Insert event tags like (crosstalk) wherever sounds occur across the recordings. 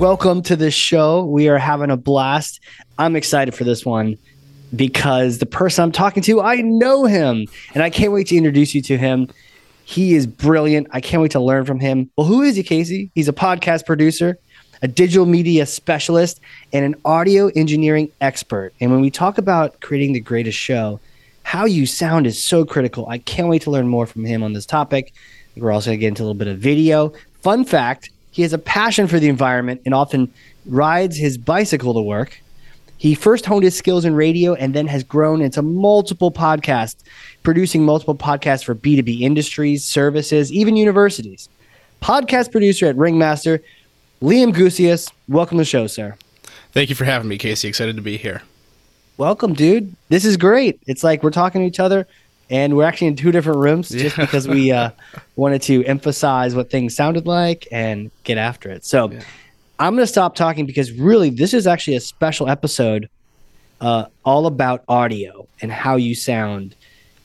Welcome to the show. We are having a blast. I'm excited for this one because the person I'm talking to, I know him and I can't wait to introduce you to him. He is brilliant. I can't wait to learn from him. Well, who is he, Casey? He's a podcast producer, a digital media specialist, and an audio engineering expert. And when we talk about creating the greatest show, how you sound is so critical. I can't wait to learn more from him on this topic. We're also going to get into a little bit of video. Fun fact he has a passion for the environment and often rides his bicycle to work. He first honed his skills in radio and then has grown into multiple podcasts, producing multiple podcasts for B2B industries, services, even universities. Podcast producer at Ringmaster, Liam Gousios. Welcome to the show, sir. Thank you for having me, Casey. Excited to be here. Welcome, dude. This is great. It's like we're talking to each other and we're actually in two different rooms just yeah. because we uh, (laughs) wanted to emphasize what things sounded like and get after it. So yeah. I'm going to stop talking because really this is actually a special episode uh, all about audio and how you sound.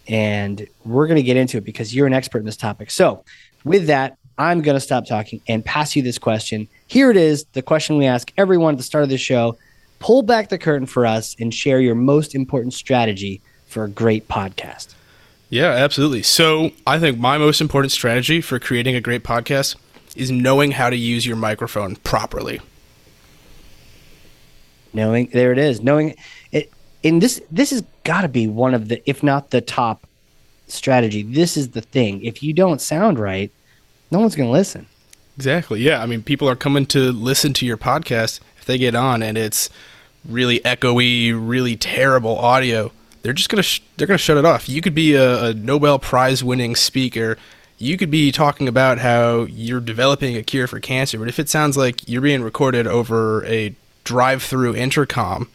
And we're going to get into it because you're an expert in this topic. So with that, I'm going to stop talking and pass you this question. Here it is the question we ask everyone at the start of the show. Pull back the curtain for us and share your most important strategy for a great podcast. Yeah, absolutely. So I think my most important strategy for creating a great podcast is knowing how to use your microphone properly. Knowing there it is. Knowing it in this this has got to be one of the if not the top strategy. This is the thing. If you don't sound right, no one's going to listen. Exactly. Yeah, I mean people are coming to listen to your podcast if they get on and it's really echoey, really terrible audio they're just gonna sh- they're gonna shut it off. You could be a, a Nobel Prize winning speaker. You could be talking about how you're developing a cure for cancer, but if it sounds like you're being recorded over a drive-through intercom,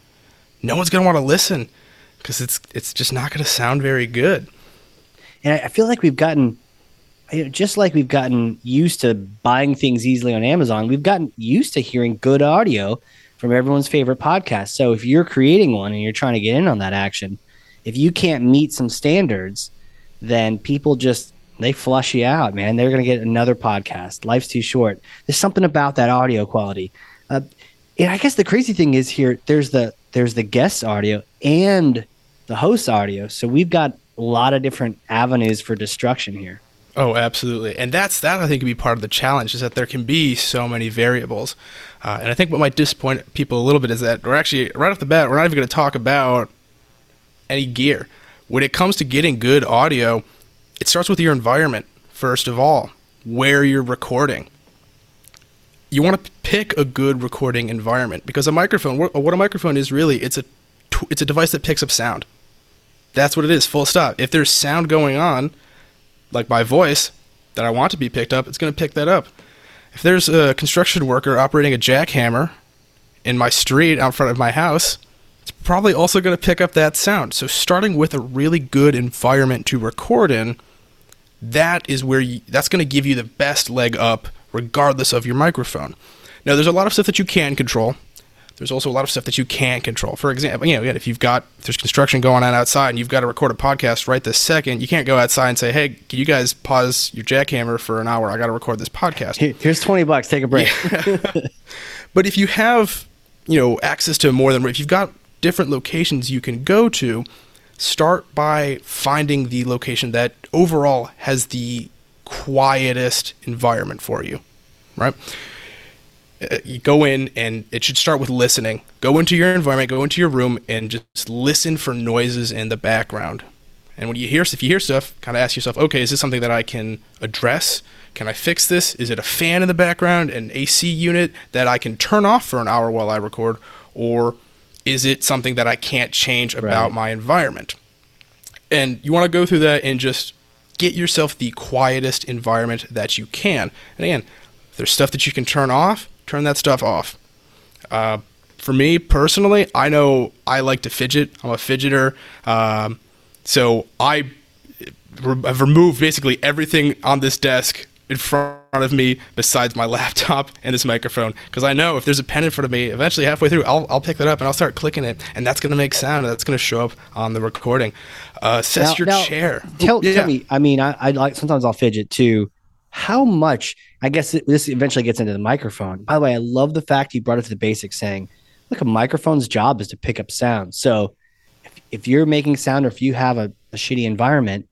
no one's gonna want to listen because it's it's just not gonna sound very good. And I feel like we've gotten just like we've gotten used to buying things easily on Amazon, we've gotten used to hearing good audio from everyone's favorite podcast. So if you're creating one and you're trying to get in on that action, if you can't meet some standards, then people just they flush you out, man. They're going to get another podcast. Life's too short. There's something about that audio quality. Uh, and I guess the crazy thing is here. There's the there's the guest audio and the host audio. So we've got a lot of different avenues for destruction here. Oh, absolutely, and that's that. I think can be part of the challenge is that there can be so many variables, uh, and I think what might disappoint people a little bit is that we're actually right off the bat we're not even going to talk about any gear. When it comes to getting good audio, it starts with your environment, first of all, where you're recording. You want to pick a good recording environment because a microphone, what a microphone is really, it's a it's a device that picks up sound. That's what it is, full stop. If there's sound going on, like my voice, that I want to be picked up, it's going to pick that up. If there's a construction worker operating a jackhammer in my street out front of my house, probably also going to pick up that sound. So starting with a really good environment to record in, that is where you, that's going to give you the best leg up regardless of your microphone. Now there's a lot of stuff that you can control. There's also a lot of stuff that you can't control. For example, you know, if you've got if there's construction going on outside and you've got to record a podcast right this second, you can't go outside and say, "Hey, can you guys pause your jackhammer for an hour? I got to record this podcast." Here's 20 bucks, take a break. Yeah. (laughs) but if you have, you know, access to more than if you've got different locations you can go to, start by finding the location that overall has the quietest environment for you, right? Uh, you go in and it should start with listening. Go into your environment, go into your room, and just listen for noises in the background. And when you hear, if you hear stuff, kind of ask yourself, okay, is this something that I can address? Can I fix this? Is it a fan in the background, an AC unit that I can turn off for an hour while I record, or is it something that I can't change about right. my environment? And you want to go through that and just get yourself the quietest environment that you can. And again, there's stuff that you can turn off, turn that stuff off. Uh, for me personally, I know I like to fidget. I'm a fidgeter. Um, so I have removed basically everything on this desk in front of me besides my (laughs) laptop and this microphone because I know if there's a pen in front of me, eventually halfway through, I'll, I'll pick that up and I'll start clicking it, and that's going to make sound and that's going to show up on the recording. Uh, assess Now- your now, chair. Tell, Yeah. tell me. I mean, I, I like sometimes I'll fidget too. How much? I guess this eventually gets into the microphone. By the way, I love the fact you brought it to the basics, saying, "Look, a microphone's job is to pick up sound." So, if, if you're making sound, or if you have a, a shitty environment,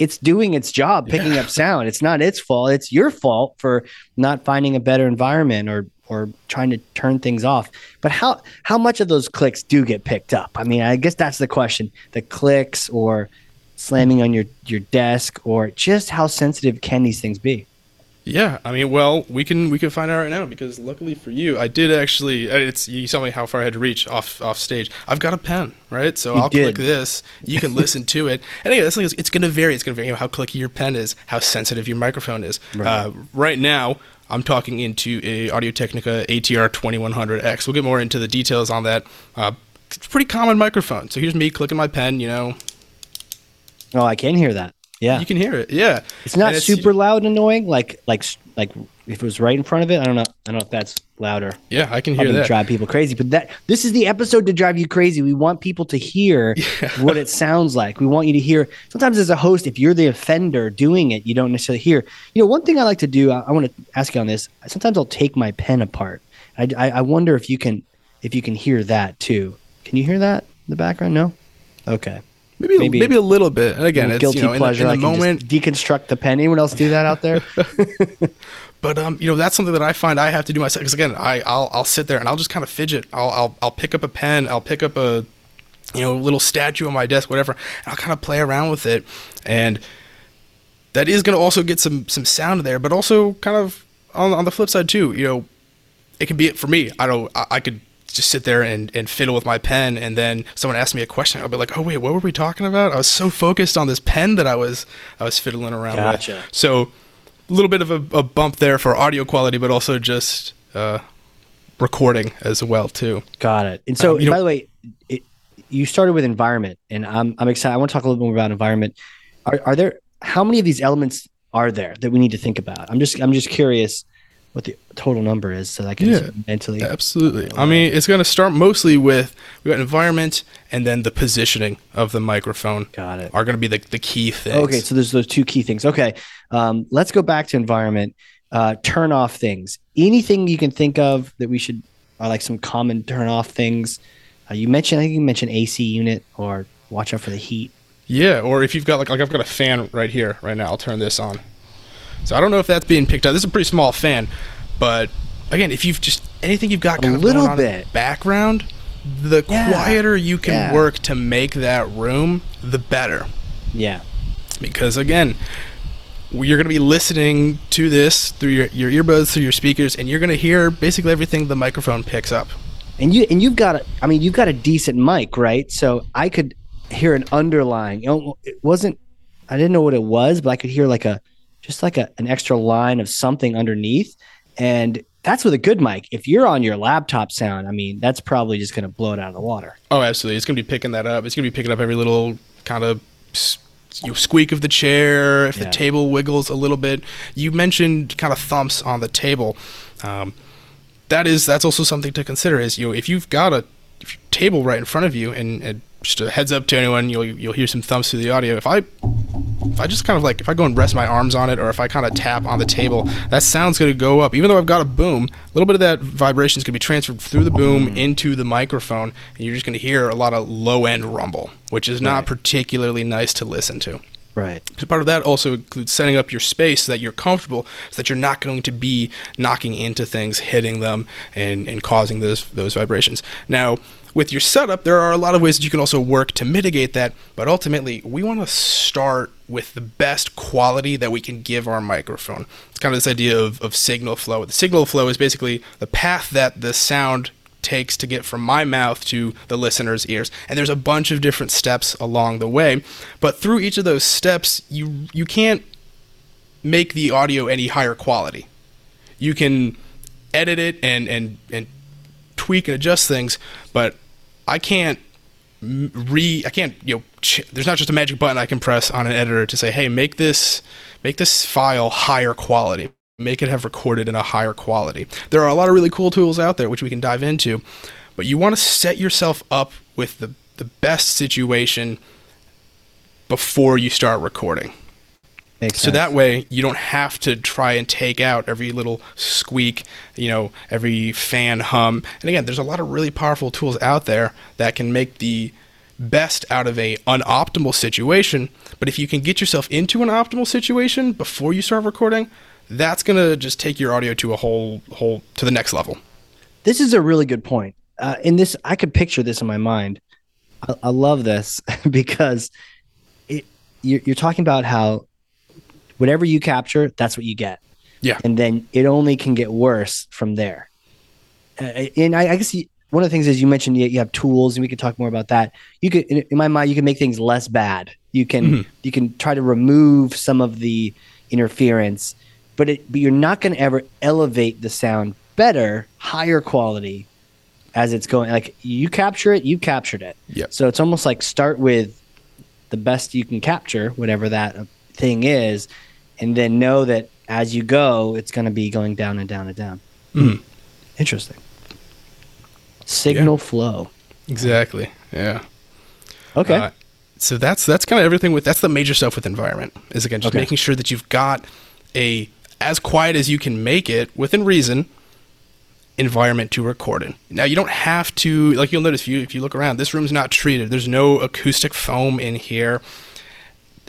it's doing its job picking up sound. It's not its fault. It's your fault for not finding a better environment or or trying to turn things off. But how how much of those clicks do get picked up? I mean, I guess that's the question. The clicks or slamming on your your desk or just how sensitive can these things be? Yeah, I mean, well, we can we can find out right now because luckily for you, I did actually. uh, It's you saw me how far I had to reach off off stage. I've got a pen, right? So You I'll did. click this. You can (laughs) listen to it, and again, this thing is, it's going to vary. It's going to vary you know, how clicky your pen is, how sensitive your microphone is. Right. Uh, right now, I'm talking into a Audio Technica ATR 2100X. We'll get more into the details on that. Uh, it's a pretty common microphone. So here's me clicking my pen. You know, Oh, I can hear that. Yeah, you can hear it. Yeah, it's not And super loud and annoying. Like like like if it was right in front of it, I don't know. I don't know if that's louder. Yeah, I can hear probably that. drive people crazy. But that this is the episode to drive you crazy. We want people to hear (laughs) what it sounds like. We want you to hear. Sometimes as a host, if you're the offender doing it, you don't necessarily hear. You know, one thing I like to do. I, I want to ask you on this. Sometimes I'll take my pen apart. I, I, I wonder if you can if you can hear that too. Can you hear that in the background? No. Okay. Maybe, Maybe- maybe a little bit. And again, it's guilty you know, in the- pleasure. in the, I moment. deconstruct the pen. Anyone else do that out there? (laughs) But um, you know, that's something that I find I have to do myself. Because again, I I'll, I'll sit there and I'll just kind of fidget. I'll, I'll I'll pick up a pen. I'll pick up a you know little statue on my desk, whatever. And I'll kind of play around with it, and that is going to also get some some sound there. But also kind of on on the flip side too, you know, it can be for me. I don't. I, I could just sit there and, and fiddle with my pen, and then someone asks me a question. I'll be like, "Oh wait, what were we talking about?" I was so focused on this pen that I was I was fiddling around Gotcha. with. So a little bit of a, a bump there for audio quality, but also just uh, recording as well too. Got it. And so, Um, by the way, it, you started with environment, and I'm I'm excited. I want to talk a little bit more about environment. Are are there how many of these elements are there that we need to think about? I'm just I'm just curious what the total number is, so that I can Yeah. mentally. Absolutely. I mean, it's going to start mostly with we got environment and then the positioning of the microphone Got it. are going to be the, the key things. Okay, so there's those two key things. Okay, um, let's go back to environment. Uh, turn off things. Anything you can think of that we should are like some common turn off things. Uh, you mentioned I think you mentioned AC unit or watch out for the heat. Yeah, or if you've got like like I've got a fan right here right now. I'll turn this on. So I don't know if that's being picked up. This is a pretty small fan, but again, if you've just anything you've got A kind of little going on in bit. background, the Yeah, quieter you can yeah. work to make that room, the better. Yeah. Because again, you're going to be listening to this through your, your earbuds, through your speakers, and you're going to hear basically everything the microphone picks up. And you and you've got a I mean you've got a decent mic, right? So I could hear an underlying. You know, it wasn't I didn't know what it was, but I could hear like a just like a, an extra line of something underneath. And that's with a good mic. If you're on your laptop sound, I mean, that's probably just going to blow it out of the water. Oh, absolutely. It's going to be picking that up. It's going to be picking up every little kind of you know, squeak of the chair, if Yeah. the table wiggles a little bit. You mentioned kind of thumps on the table. Um, that is that's also something to consider. Is you know if you've got a if your table right in front of you, and, and just a heads up to anyone, you'll you'll hear some thumps through the audio. If I if I just kind of like if I go and rest my arms on it, or if I kind of tap on the table, that sound's going to go up. Even though I've got a boom, a little bit of that vibration is going to be transferred through the boom mm. into the microphone, and you're just going to hear a lot of low end rumble, which is not Right. particularly nice to listen to. Right. So part of that also includes setting up your space so that you're comfortable, so that you're not going to be knocking into things, hitting them, and, and causing those those vibrations. Now, with your setup, there are a lot of ways that you can also work to mitigate that, but ultimately, we want to start with the best quality that we can give our microphone. It's kind of this idea of, of signal flow. The signal flow is basically the path that the sound takes to get from my mouth to the listener's ears. And there's a bunch of different steps along the way, but through each of those steps, you you can't make the audio any higher quality. You can edit it and and and tweak and adjust things, but I can't re I can't you know ch- there's not just a magic button I can press on an editor to say hey make this make this file higher quality. Make it have recorded in a higher quality. There are a lot of really cool tools out there which we can dive into but you want to set yourself up with the the best situation before you start recording Makes so sense. that way you don't have to try and take out every little squeak, you know, every fan hum. And again, there's a lot of really powerful tools out there that can make the best out of a unoptimal situation. But if you can get yourself into an optimal situation before you start recording, that's gonna just take your audio to a whole whole to the next level. This is a really good point. Uh, in this, I could picture this in my mind. I, I love this (laughs) because it, you're, you're talking about how whatever you capture, that's what you get. Yeah. And then it only can get worse from there. Uh, and I, I guess you, one of the things is you mentioned you, you have tools, and we could talk more about that. You could, in, in my mind, you can make things less bad. You can Mhm. you can try to remove some of the interference, but it but you're not going to ever elevate the sound better, higher quality as it's going. Like you capture it, you captured it. Yep. So it's almost like start with the best you can capture, whatever that thing is, and then know that as you go, it's going to be going down and down and down. Mhm. Interesting. Signal flow. Exactly. Yeah. Okay. Uh, so that's that's kind of everything with that's the major stuff with environment is again just Okay. making sure that you've got a as quiet as you can make it within reason environment to record in. Now you don't have to like you'll notice if you if you look around this room's not treated. There's no acoustic foam in here.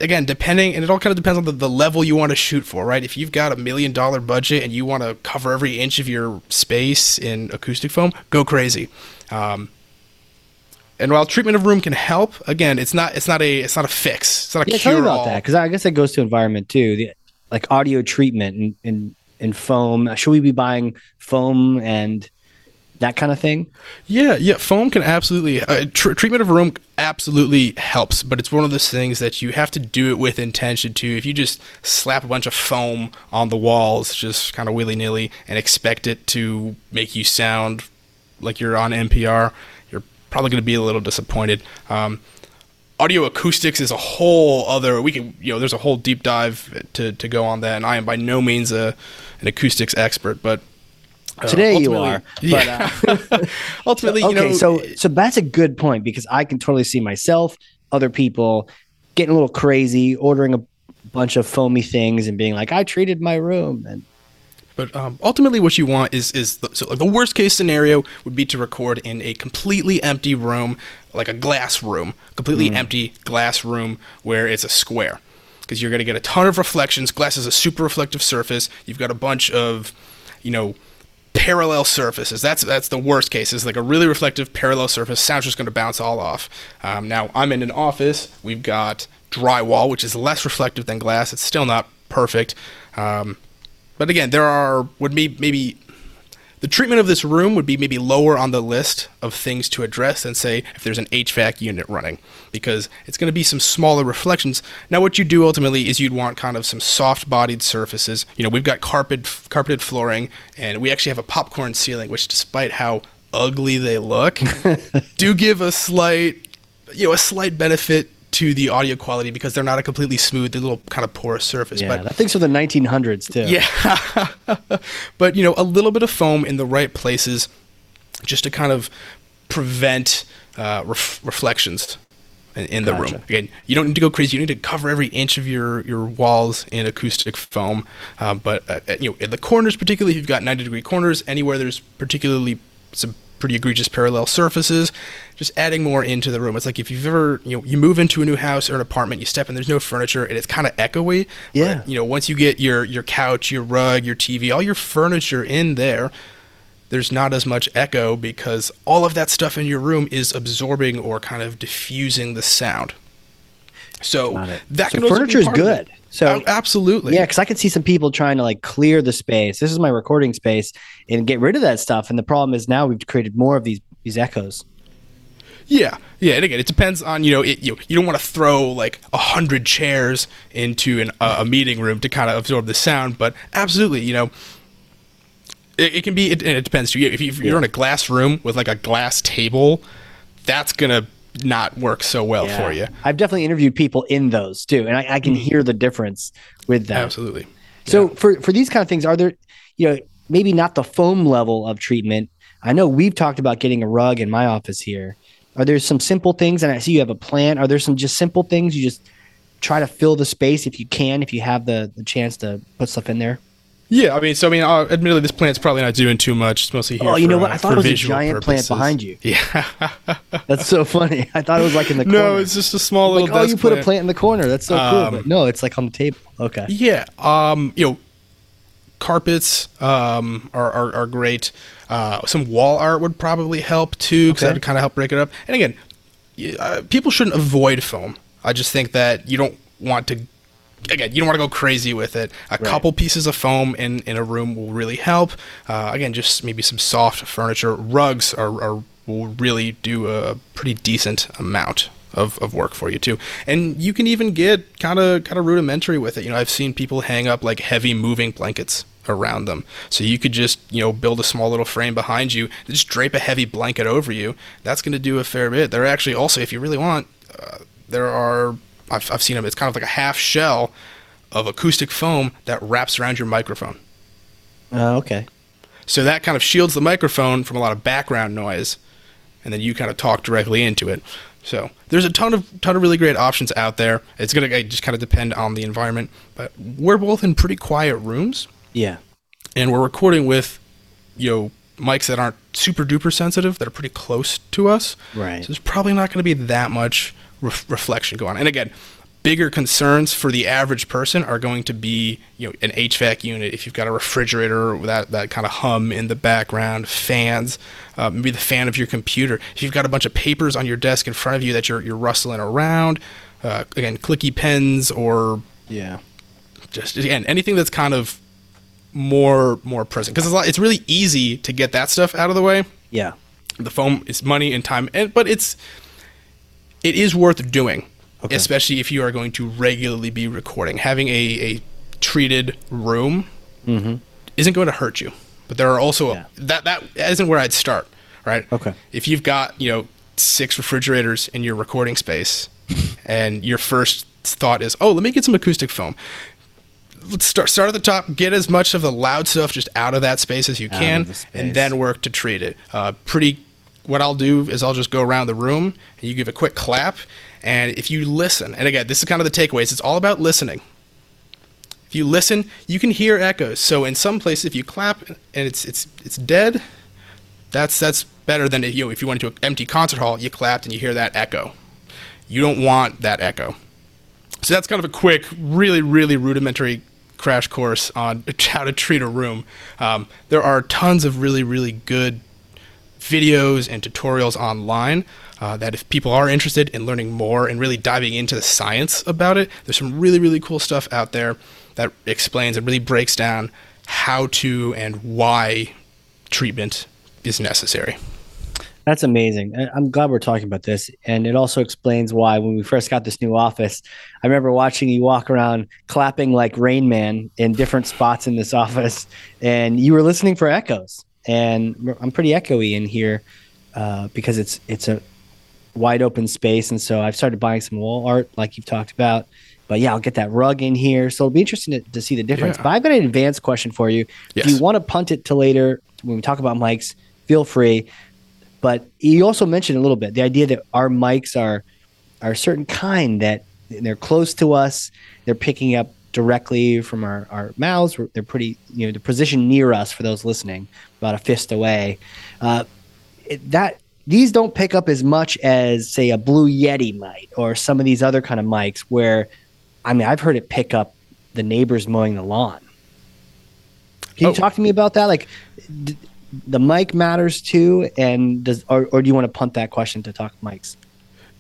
Again, depending and it all kind of depends on the, the level you want to shoot for, right? If you've got a million dollar budget and you want to cover every inch of your space in acoustic foam, go crazy. Um, and while treatment of room can help, again, it's not it's not a it's not a fix. It's not a yeah, tell cure me about all. that because I guess that goes to environment too. The, like audio treatment and, and and foam. Should we be buying foam and that kind of thing? Yeah, yeah, foam can absolutely uh, tr- treatment of room absolutely helps, but it's one of those things that you have to do it with intention too. If you just slap a bunch of foam on the walls, just kind of willy nilly, and expect it to make you sound like you're on NPR, you're probably going to be a little disappointed. Um, audio acoustics is a whole other. We can, you know, there's a whole deep dive to, to go on that, and I am by no means a an acoustics expert, but. Uh, Today you are, but, yeah. (laughs) (laughs) ultimately, you okay, know, so so that's a good point because I can totally see myself, other people getting a little crazy, ordering a bunch of foamy things and being like, "I treated my room," and But um, ultimately, what you want is is the, so like the worst case scenario would be to record in a completely empty room, like a glass room, completely empty glass room where it's a square, because you're going to get a ton of reflections. Glass is a super reflective surface. You've got a bunch of, you know, parallel surfaces. That's that's the worst case. Is like a really reflective parallel surface. Sound's just going to bounce all off. Um, now I'm in an office. We've got drywall, which is less reflective than glass. It's still not perfect. Um, but again, there are would be maybe the treatment of this room would be maybe lower on the list of things to address than say if there's an HVAC unit running because it's going to be some smaller reflections. Now what you do ultimately is you'd want kind of some soft-bodied surfaces. You know, we've got carpet carpeted flooring and we actually have a popcorn ceiling which despite how ugly they look (laughs) do give a slight you know a slight benefit to the audio quality because they're not a completely smooth, they're a little kind of porous surface. yeah, but that thing's from the 1900s too. yeah. (laughs) but, you know, a little bit of foam in the right places just to kind of prevent uh, ref- reflections in, in the Gotcha. room. Again, you don't need to go crazy. You need to cover every inch of your, your walls in acoustic foam. Um, but, uh, uh, you know, in the corners, particularly if you've got 90 degree corners, anywhere there's particularly some pretty egregious parallel surfaces, just adding more into the room. It's like if you've ever, you know, you move into a new house or an apartment, you step in, there's no furniture, and it's kind of echoey. Yeah. But, you know, once you get your your couch, your rug, your TV, all your furniture in there, there's not as much echo because all of that stuff in your room is absorbing or kind of diffusing the sound. So that So can also be furniture is good. So Oh, absolutely. Yeah, because I can see some people trying to like clear the space. This is my recording space and get rid of that stuff. And the problem is now we've created more of these these echoes. Yeah, yeah, and again, it depends on you know it, you you don't want to throw like a hundred chairs into an, uh, a meeting room to kind of absorb the sound, but absolutely, you know, It, it can be. It, it depends. If, you, if you're in a glass room with like a glass table, that's gonna not work so well Yeah. for you. I've definitely interviewed people in those too, and I, I can hear the difference with that. Absolutely. So for for these kind of things, are there, you know, maybe not the foam level of treatment? I know we've talked about getting a rug in my office here. Are there some simple things? And I see you have a plan. Are there some just simple things you just try to fill the space if you can, if you have the the chance to put stuff in there? Yeah, I mean, so I mean, uh, admittedly, this plant's probably not doing too much. It's mostly here. Oh, you for, know what? uh, I thought it was a giant plant behind you. Yeah. (laughs) That's so funny. I thought it was like in the (laughs) corner. no, it's just a small like little. oh, desk you put a plant. in the corner. That's so cool. Um, But no, it's like on the table. Okay. Yeah, um, you know, carpets um, are, are are great. Uh, some wall art would probably help too, because Okay. that would kind of help break it up. And again, uh, people shouldn't avoid foam. I just think that you don't want to. Again, you don't want to go crazy with it. A couple pieces of foam in, in a room will really help. Uh, again, just maybe some soft furniture. Rugs are, are will really do a pretty decent amount of, of work for you too. And you can even get kind of kind of rudimentary with it. You know, I've seen people hang up like heavy moving blankets around them. So you could just, you know, build a small little frame behind you, just drape a heavy blanket over you. That's going to do a fair bit. There are actually also, if you really want, uh, there are I've, I've seen them. It's kind of like a half shell of acoustic foam that wraps around your microphone. Uh, okay. So that kind of shields the microphone from a lot of background noise, and then you kind of talk directly into it. So there's a ton of ton of really great options out there. It's gonna just kind of depend on the environment, but we're both in pretty quiet rooms, Yeah. and we're recording with, you know, mics that aren't super duper sensitive, that are pretty close to us. Right. So there's probably not going to be that much ref- reflection going on. And again, bigger concerns for the average person are going to be, you know, an HVAC unit. If you've got a refrigerator with that that kind of hum in the background, fans, uh, maybe the fan of your computer. If you've got a bunch of papers on your desk in front of you that you're you're rustling around, uh, again, clicky pens or Yeah. just again anything that's kind of more more present because it's, it's really easy to get that stuff out of the way Yeah. the foam is money and time and but it's it is worth doing Okay. especially if you are going to regularly be recording having a, a treated room isn't going to hurt you but there are also Mm-hmm. Yeah. that that isn't where i'd start right Okay. if you've got you know six refrigerators in your recording space (laughs) and your first thought is oh let me get some acoustic foam let's start start at the top get as much of the loud stuff just out of that space as you can the and then work to treat it. Uh, pretty what i'll do is i'll just go around the room and you give a quick clap and if you listen and again this is kind of the takeaways it's all about listening. If you listen you can hear echoes. So in some places if you clap and it's it's it's dead that's that's better than if you know, if you went to an empty concert hall you clapped and you hear that echo. You don't want that echo. So that's kind of a quick, really, really rudimentary crash course on (laughs) how to treat a room. Um, there are tons of really, really good videos and tutorials online uh, that if people are interested in learning more and really diving into the science about it, there's some really, really cool stuff out there that explains and really breaks down how to and why treatment is necessary. That's amazing. I'm glad we're talking about this. And it also explains why when we first got this new office, I remember watching you walk around clapping like Rain Man in different spots in this (laughs) office, and you were listening for echoes. And I'm pretty echoey in here uh, because it's it's a wide open space. And so I've started buying some wall art like you've talked about. But yeah, I'll get that rug in here. So it'll be interesting to, to see the difference. Yeah. But I've got an advanced question for you. If you want to punt it to later when we talk about mics, feel free. But you also mentioned a little bit the idea that our mics are are a certain kind that they're close to us. They're picking up directly from our, our mouths. They're pretty, you know, they're positioned near us for those listening, about a fist away. Uh, it, that these don't pick up as much as say a Blue Yeti might or some of these other kind of mics where, I mean, I've heard it pick up the neighbors mowing the lawn. Can you Oh. talk to me about that? Like, d- the mic matters too, and does or, or do you want to punt that question to talk mics?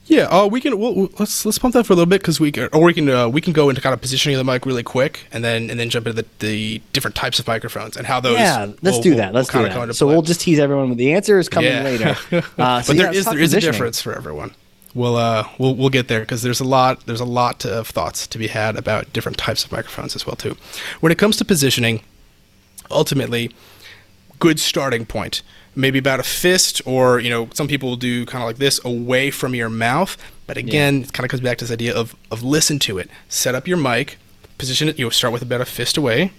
Yeah, uh, we can. We'll, we'll- let's let's pump that for a little bit because we can, or we can uh, we can go into kind of positioning of the mic really quick, and then and then jump into the, the different types of microphones and how those. yeah, let's will- do will- that. Let's will do that. So play. we'll just tease everyone with the answer is coming Yeah. later. (laughs) Uh, so but yeah, there let's is there is a difference for everyone. We'll uh we'll we'll get there because there's a lot there's a lot of thoughts to be had about different types of microphones as well too. When it comes to positioning, ultimately, good starting point. Maybe about a fist, or you know, some people do kind of like this away from your mouth. But again, yeah. it kind of comes back to this idea of of listen to it. Set up your mic, position it. You know, start with about a fist away.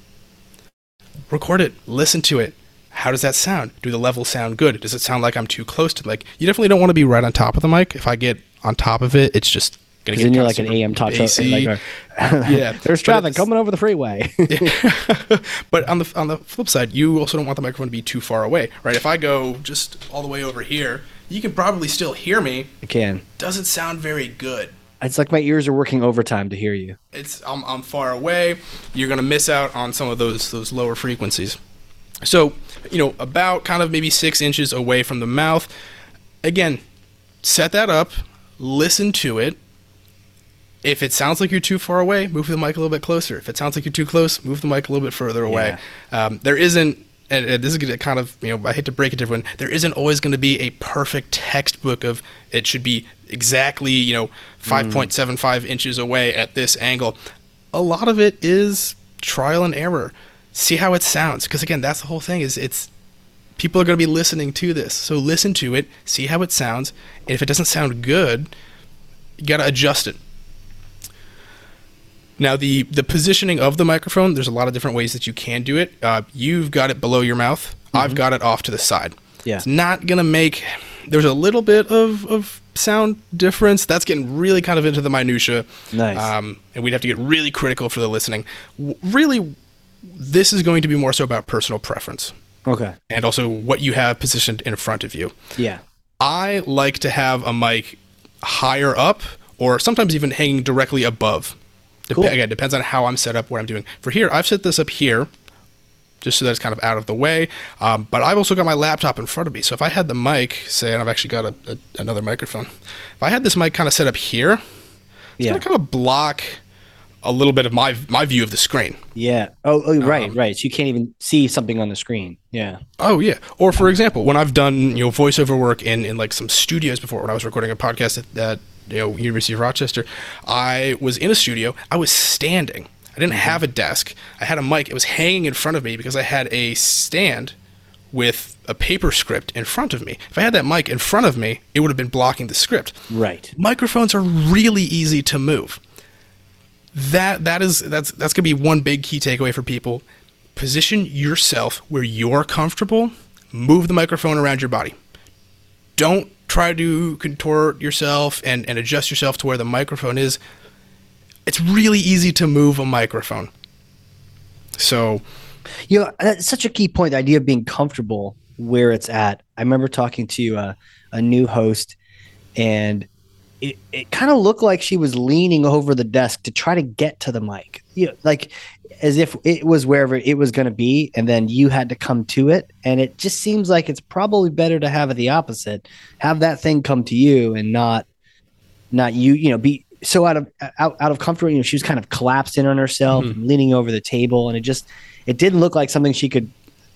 Record it. Listen to it. How does that sound? Do the levels sound good? Does it sound like I'm too close to like? You definitely don't want to be right on top of the mic. If I get on top of it, it's just Get then you're like an AM talk show. Like (laughs) yeah, (laughs) there's traffic coming over the freeway. (laughs) yeah. but on the on the flip side, you also don't want the microphone to be too far away, right? If I go just all the way over here, you can probably still hear me. I can. Doesn't sound very good. It's like my ears are working overtime to hear you. It's I'm, I'm far away. You're gonna miss out on some of those those lower frequencies. So you know about kind of maybe six inches away from the mouth. Again, set that up. Listen to it if it sounds like you're too far away, move the mic a little bit closer. If it sounds like you're too close, move the mic a little bit further away. Yeah. Um, there isn't, and, and this is going to kind of, you know, I hate to break it to everyone, there isn't always going to be a perfect textbook of it should be exactly, you know, 5.75 mm. inches away at this angle. A lot of it is trial and error. See how it sounds. Because again, that's the whole thing is it's, people are going to be listening to this. So listen to it, see how it sounds. And if it doesn't sound good, you got to adjust it now, the the positioning of the microphone, there's a lot of different ways that you can do it. Uh, you've got it below your mouth. Mm-hmm. I've got it off to the side. Yeah. It's not gonna make. There's a little bit of of sound difference. That's getting really kind of into the minutia. Nice. Um, and we'd have to get really critical for the listening. W- really, this is going to be more so about personal preference. Okay. And also what you have positioned in front of you. Yeah. I like to have a mic higher up or sometimes even hanging directly above Dep- cool. Again, depends on how I'm set up, what I'm doing. For here, I've set this up here, just so that it's kind of out of the way. Um, but I've also got my laptop in front of me. So if I had the mic, say, and I've actually got a, a, another microphone, if I had this mic kind of set up here, it's yeah. going to kind of block a little bit of my my view of the screen. Yeah. Oh, oh right, um, right. So you can't even see something on the screen. Yeah. Oh yeah. Or for example, when I've done you know voiceover work in in like some studios before, when I was recording a podcast at, at you know, University of Rochester, I was in a studio. I was standing. I didn't mm-hmm. have a desk. I had a mic. It was hanging in front of me because I had a stand with a paper script in front of me. If I had that mic in front of me, it would have been blocking the script. Right. Microphones are really easy to move. That that is that's that's going to be one big key takeaway for people. Position yourself where you're comfortable. Move the microphone around your body. Don't try to contort yourself and, and adjust yourself to where the microphone is, it's really easy to move a microphone. So, you know, that's such a key point the idea of being comfortable where it's at. I remember talking to a, a new host, and it, it kind of looked like she was leaning over the desk to try to get to the mic. You know, like as if it was wherever it was going to be and then you had to come to it and it just seems like it's probably better to have it the opposite have that thing come to you and not not you you know be so out of out, out of comfort you know she was kind of collapsed in on herself mm-hmm. and leaning over the table and it just it didn't look like something she could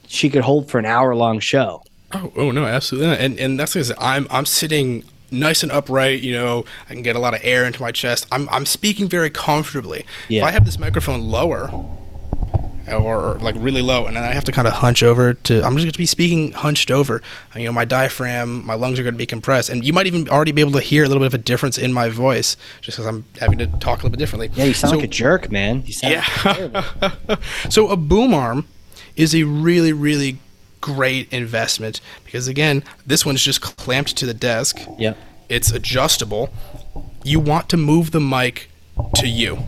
she could hold for an hour long show oh oh no absolutely not. and and that's because i'm i'm sitting nice and upright. You know, I can get a lot of air into my chest. I'm I'm speaking very comfortably. Yeah. If I have this microphone lower, or like really low, and then I have to kind of hunch over to. I'm just going to be speaking hunched over. You know, my diaphragm, my lungs are going to be compressed, and you might even already be able to hear a little bit of a difference in my voice just because I'm having to talk a little bit differently. Yeah, you sound so, like a jerk, man. You sound yeah. (laughs) so a boom arm is a really, really great investment because again, this one's just clamped to the desk. Yeah. It's adjustable. You want to move the mic to you,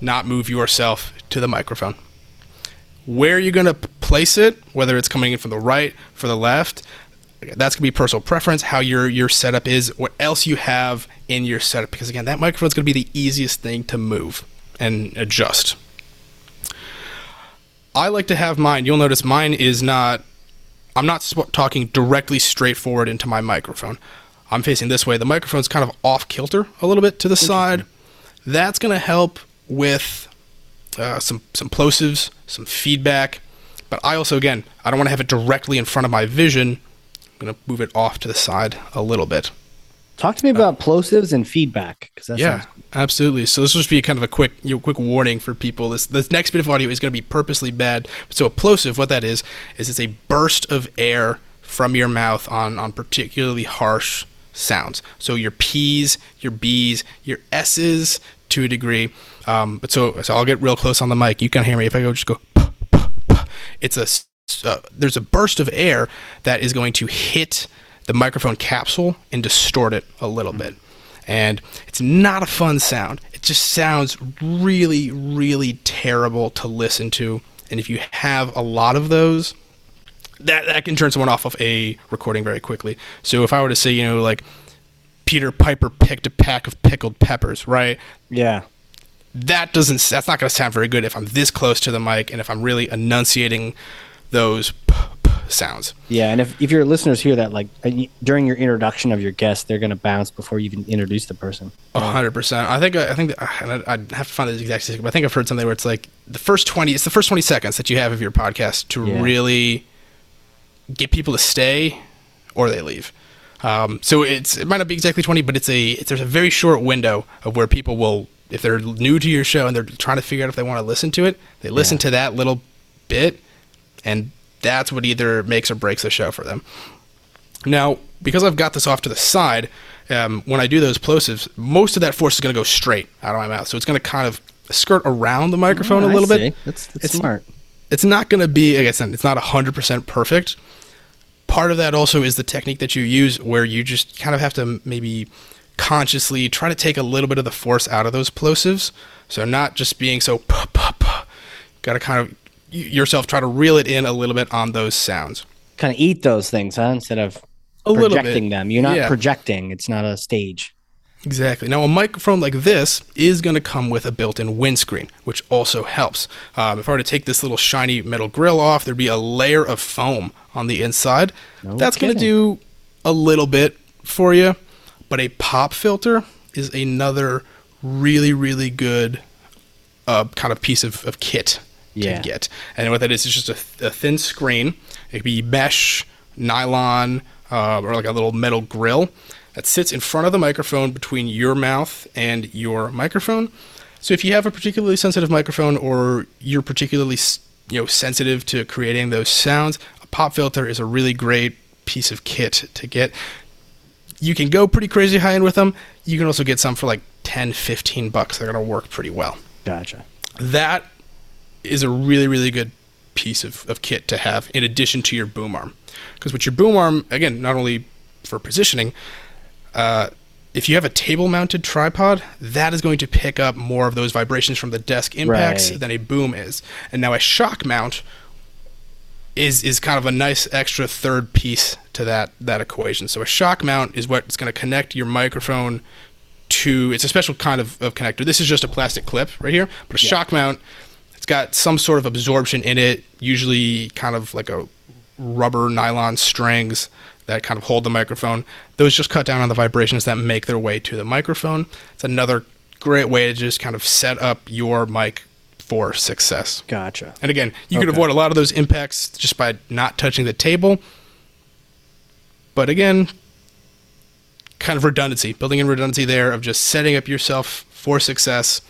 not move yourself to the microphone. Where you're going to place it, whether it's coming in from the right, for the left, that's gonna be personal preference, how your your setup is, what else you have in your setup. Because again, that microphone is gonna be the easiest thing to move and adjust. I like to have mine. You'll notice mine is not. I'm not sp- talking directly straight forward into my microphone. I'm facing this way. The microphone's kind of off kilter a little bit to the side. That's gonna help with uh, some some plosives, some feedback. But I also, again, I don't want to have it directly in front of my vision. I'm going to move it off to the side a little bit. Talk to me about plosives and feedback yeah, absolutely. So this will just be kind of a quick, you know, quick warning for people. This this next bit of audio is going to be purposely bad. So a plosive, what that is, is it's a burst of air from your mouth on on particularly harsh sounds. So your P's, your B's, your S's to a degree. Um, but so so I'll get real close on the mic. You can hear me if I go just go. Puh, puh, puh. It's a uh, there's a burst of air that is going to hit the microphone capsule and distort it a little bit. And it's not a fun sound. It just sounds really, really terrible to listen to. And if you have a lot of those, that, that can turn someone off of a recording very quickly. So if I were to say, you know, like Peter Piper picked a pack of pickled peppers, right? Yeah. That doesn't, that's not going to sound very good if I'm this close to the mic and if I'm really enunciating those p- p- sounds. Yeah, and if, if your listeners hear that, like uh, during your introduction of your guest, they're going to bounce before you even introduce the person. A hundred percent. I think I think that, I- I'd have to find the exact statistic, but I think I've heard something where it's like the first twenty. It's the first twenty seconds that you have of your podcast to Yeah. really get people to stay, or they leave. Um, so it's it might not be exactly twenty, but it's a it's, there's a very short window of where people will, if they're new to your show and they're trying to figure out if they want to listen to it, they listen Yeah. to that little bit, and that's what either makes or breaks the show for them. Now, because I've got this off to the side, um, when I do those plosives, most of that force is going to go straight out of my mouth. So it's going to kind of skirt around the microphone Yeah, a I little see. bit. That's, that's It's- smart. It's not going to be, like I said, it's not 100% perfect. Part of that also is the technique that you use where you just kind of have to maybe consciously try to take a little bit of the force out of those plosives. So not just being so puh, puh, puh. Got to kind of yourself try to reel it in a little bit on those sounds. Kind of eat those things, huh? Instead of A projecting them. You're not Yeah. projecting. It's not a stage. Exactly. Now, a microphone like this is going to come with a built-in windscreen, which also helps. Um, if I were to take this little shiny metal grill off, there'd be a layer of foam on the inside. No That's going to do a little bit for you, but a pop filter is another really, really good uh, kind of piece of, of kit Yeah. to get. And what that is it's just a, a thin screen. It could be mesh, nylon, uh, or like a little metal grill that sits in front of the microphone between your mouth and your microphone. So if you have a particularly sensitive microphone or you're particularly you know sensitive to creating those sounds, a pop filter is a really great piece of kit to get. You can go pretty crazy high end with them. You can also get some for like 10, 15 bucks. They're going to work pretty well Gotcha. that is a really really good piece of, of kit to have in addition to your boom arm because with your boom arm again not only for positioning uh, if you have a table mounted tripod that is going to pick up more of those vibrations from the desk impacts Right. than a boom is and now a shock mount is is kind of a nice extra third piece to that that equation so a shock mount is what's going to connect your microphone to it's a special kind of, of connector. This is just a plastic clip right here, but a shock mount. Got some sort of absorption in it, usually kind of like a rubber nylon strings that kind of hold the microphone. Those just cut down on the vibrations that make their way to the microphone. It's another great way to just kind of set up your mic for success. Gotcha. And again, you can Okay. avoid a lot of those impacts just by not touching the table. But again, kind of redundancy, building in redundancy there of just setting up yourself for success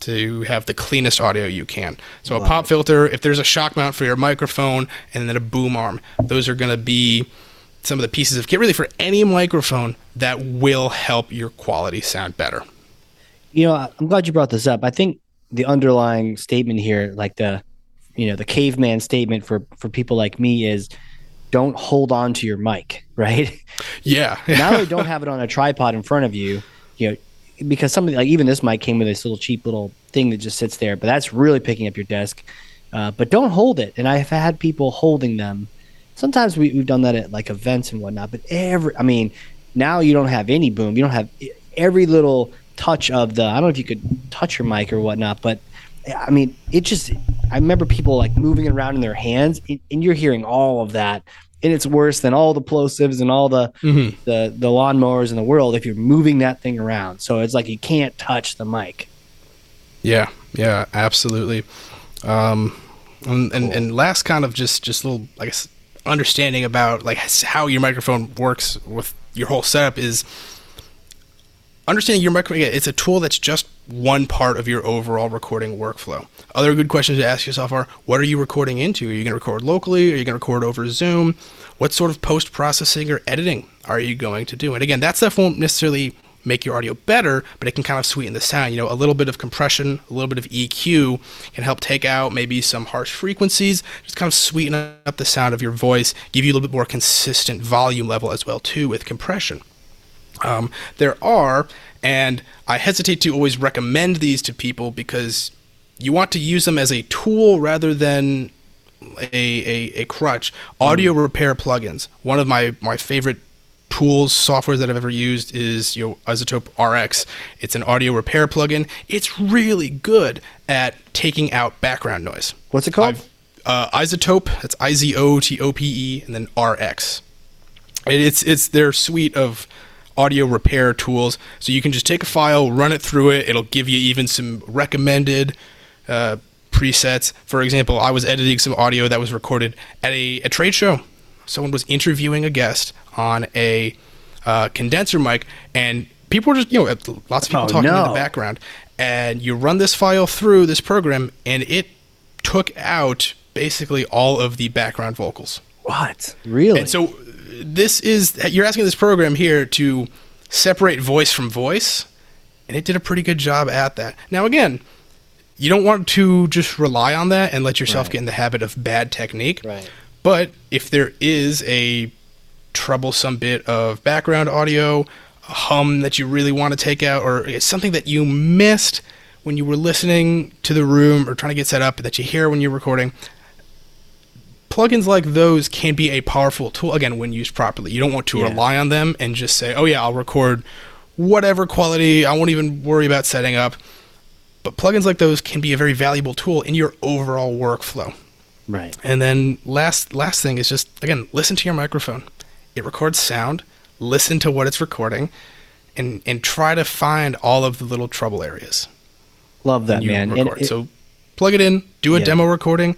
to have the cleanest audio you can. So a pop filter, if there's a shock mount for your microphone, and then a boom arm, those are going to be some of the pieces of kit really for any microphone that will help your quality sound better. you know i'm glad you brought this up i think the underlying statement here like the you know the caveman statement for for people like me is don't hold on to your mic (laughs) right Yeah. not only (laughs) don't have it on a tripod in front of you you know because something like even this mic came with this little cheap little thing that just sits there but that's really picking up your desk. Uh, but don't hold it. And i've had people holding them. Sometimes we, we've done that at like events and whatnot but every i mean now you don't have any boom. You don't have every little touch of the i don't know if you could touch your mic or whatnot but i mean it just i remember people like moving around in their hands and and you're hearing all of that and it's worse than all the plosives and all the Mhm. the the lawnmowers in the world if you're moving that thing around so it's like you can't touch the mic Yeah, yeah, absolutely. Um, and, and and last kind of just just little I guess understanding about like how your microphone works with your whole setup is understanding your microphone, it's a tool that's just one part of your overall recording workflow. Other good questions to ask yourself are what are you recording into? Are you going to record locally? Are you going to record over Zoom? What sort of post processing or editing are you going to do? And again, that stuff won't necessarily make your audio better, but it can kind of sweeten the sound. You know, a little bit of compression, a little bit of EQ can help take out maybe some harsh frequencies, just kind of sweeten up the sound of your voice, give you a little bit more consistent volume level as well too with compression. Um, there are, and I hesitate to always recommend these to people because you want to use them as a tool rather than a, a, a crutch. Audio mm. repair plugins. One of my, my favorite tools, software that I've ever used is you know, iZotope RX. It's an audio repair plugin. It's really good at taking out background noise. What's it called? Uh, iZotope. That's I Z O T O P E, and then RX. It's it's their suite of audio repair tools. So you can just take a file, run it through it. It'll give you even some recommended uh, presets. For example, I was editing some audio that was recorded at a, a trade show. Someone was interviewing a guest on a uh, condenser mic, and people were just, you know, lots of people oh, talking no. in the background. And you run this file through this program, and it took out basically all of the background vocals. What? Really? And so this is you're asking this program here to separate voice from voice, and it did a pretty good job at that. Now again, you don't want to just rely on that and let yourself right. get in the habit of bad technique. Right. But if there is a troublesome bit of background audio, a hum that you really want to take out, or it's something that you missed when you were listening to the room or trying to get set up that you hear when you're recording, plugins like those can be a powerful tool again when used properly. You don't want to yeah. rely on them and just say, "Oh yeah, I'll record whatever quality. I won't even worry about setting up." But plugins like those can be a very valuable tool in your overall workflow. Right. And then last last thing is just again, listen to your microphone. It records sound. Listen to what it's recording and and try to find all of the little trouble areas. Love that, man. It, so plug it in, do a yeah. demo recording,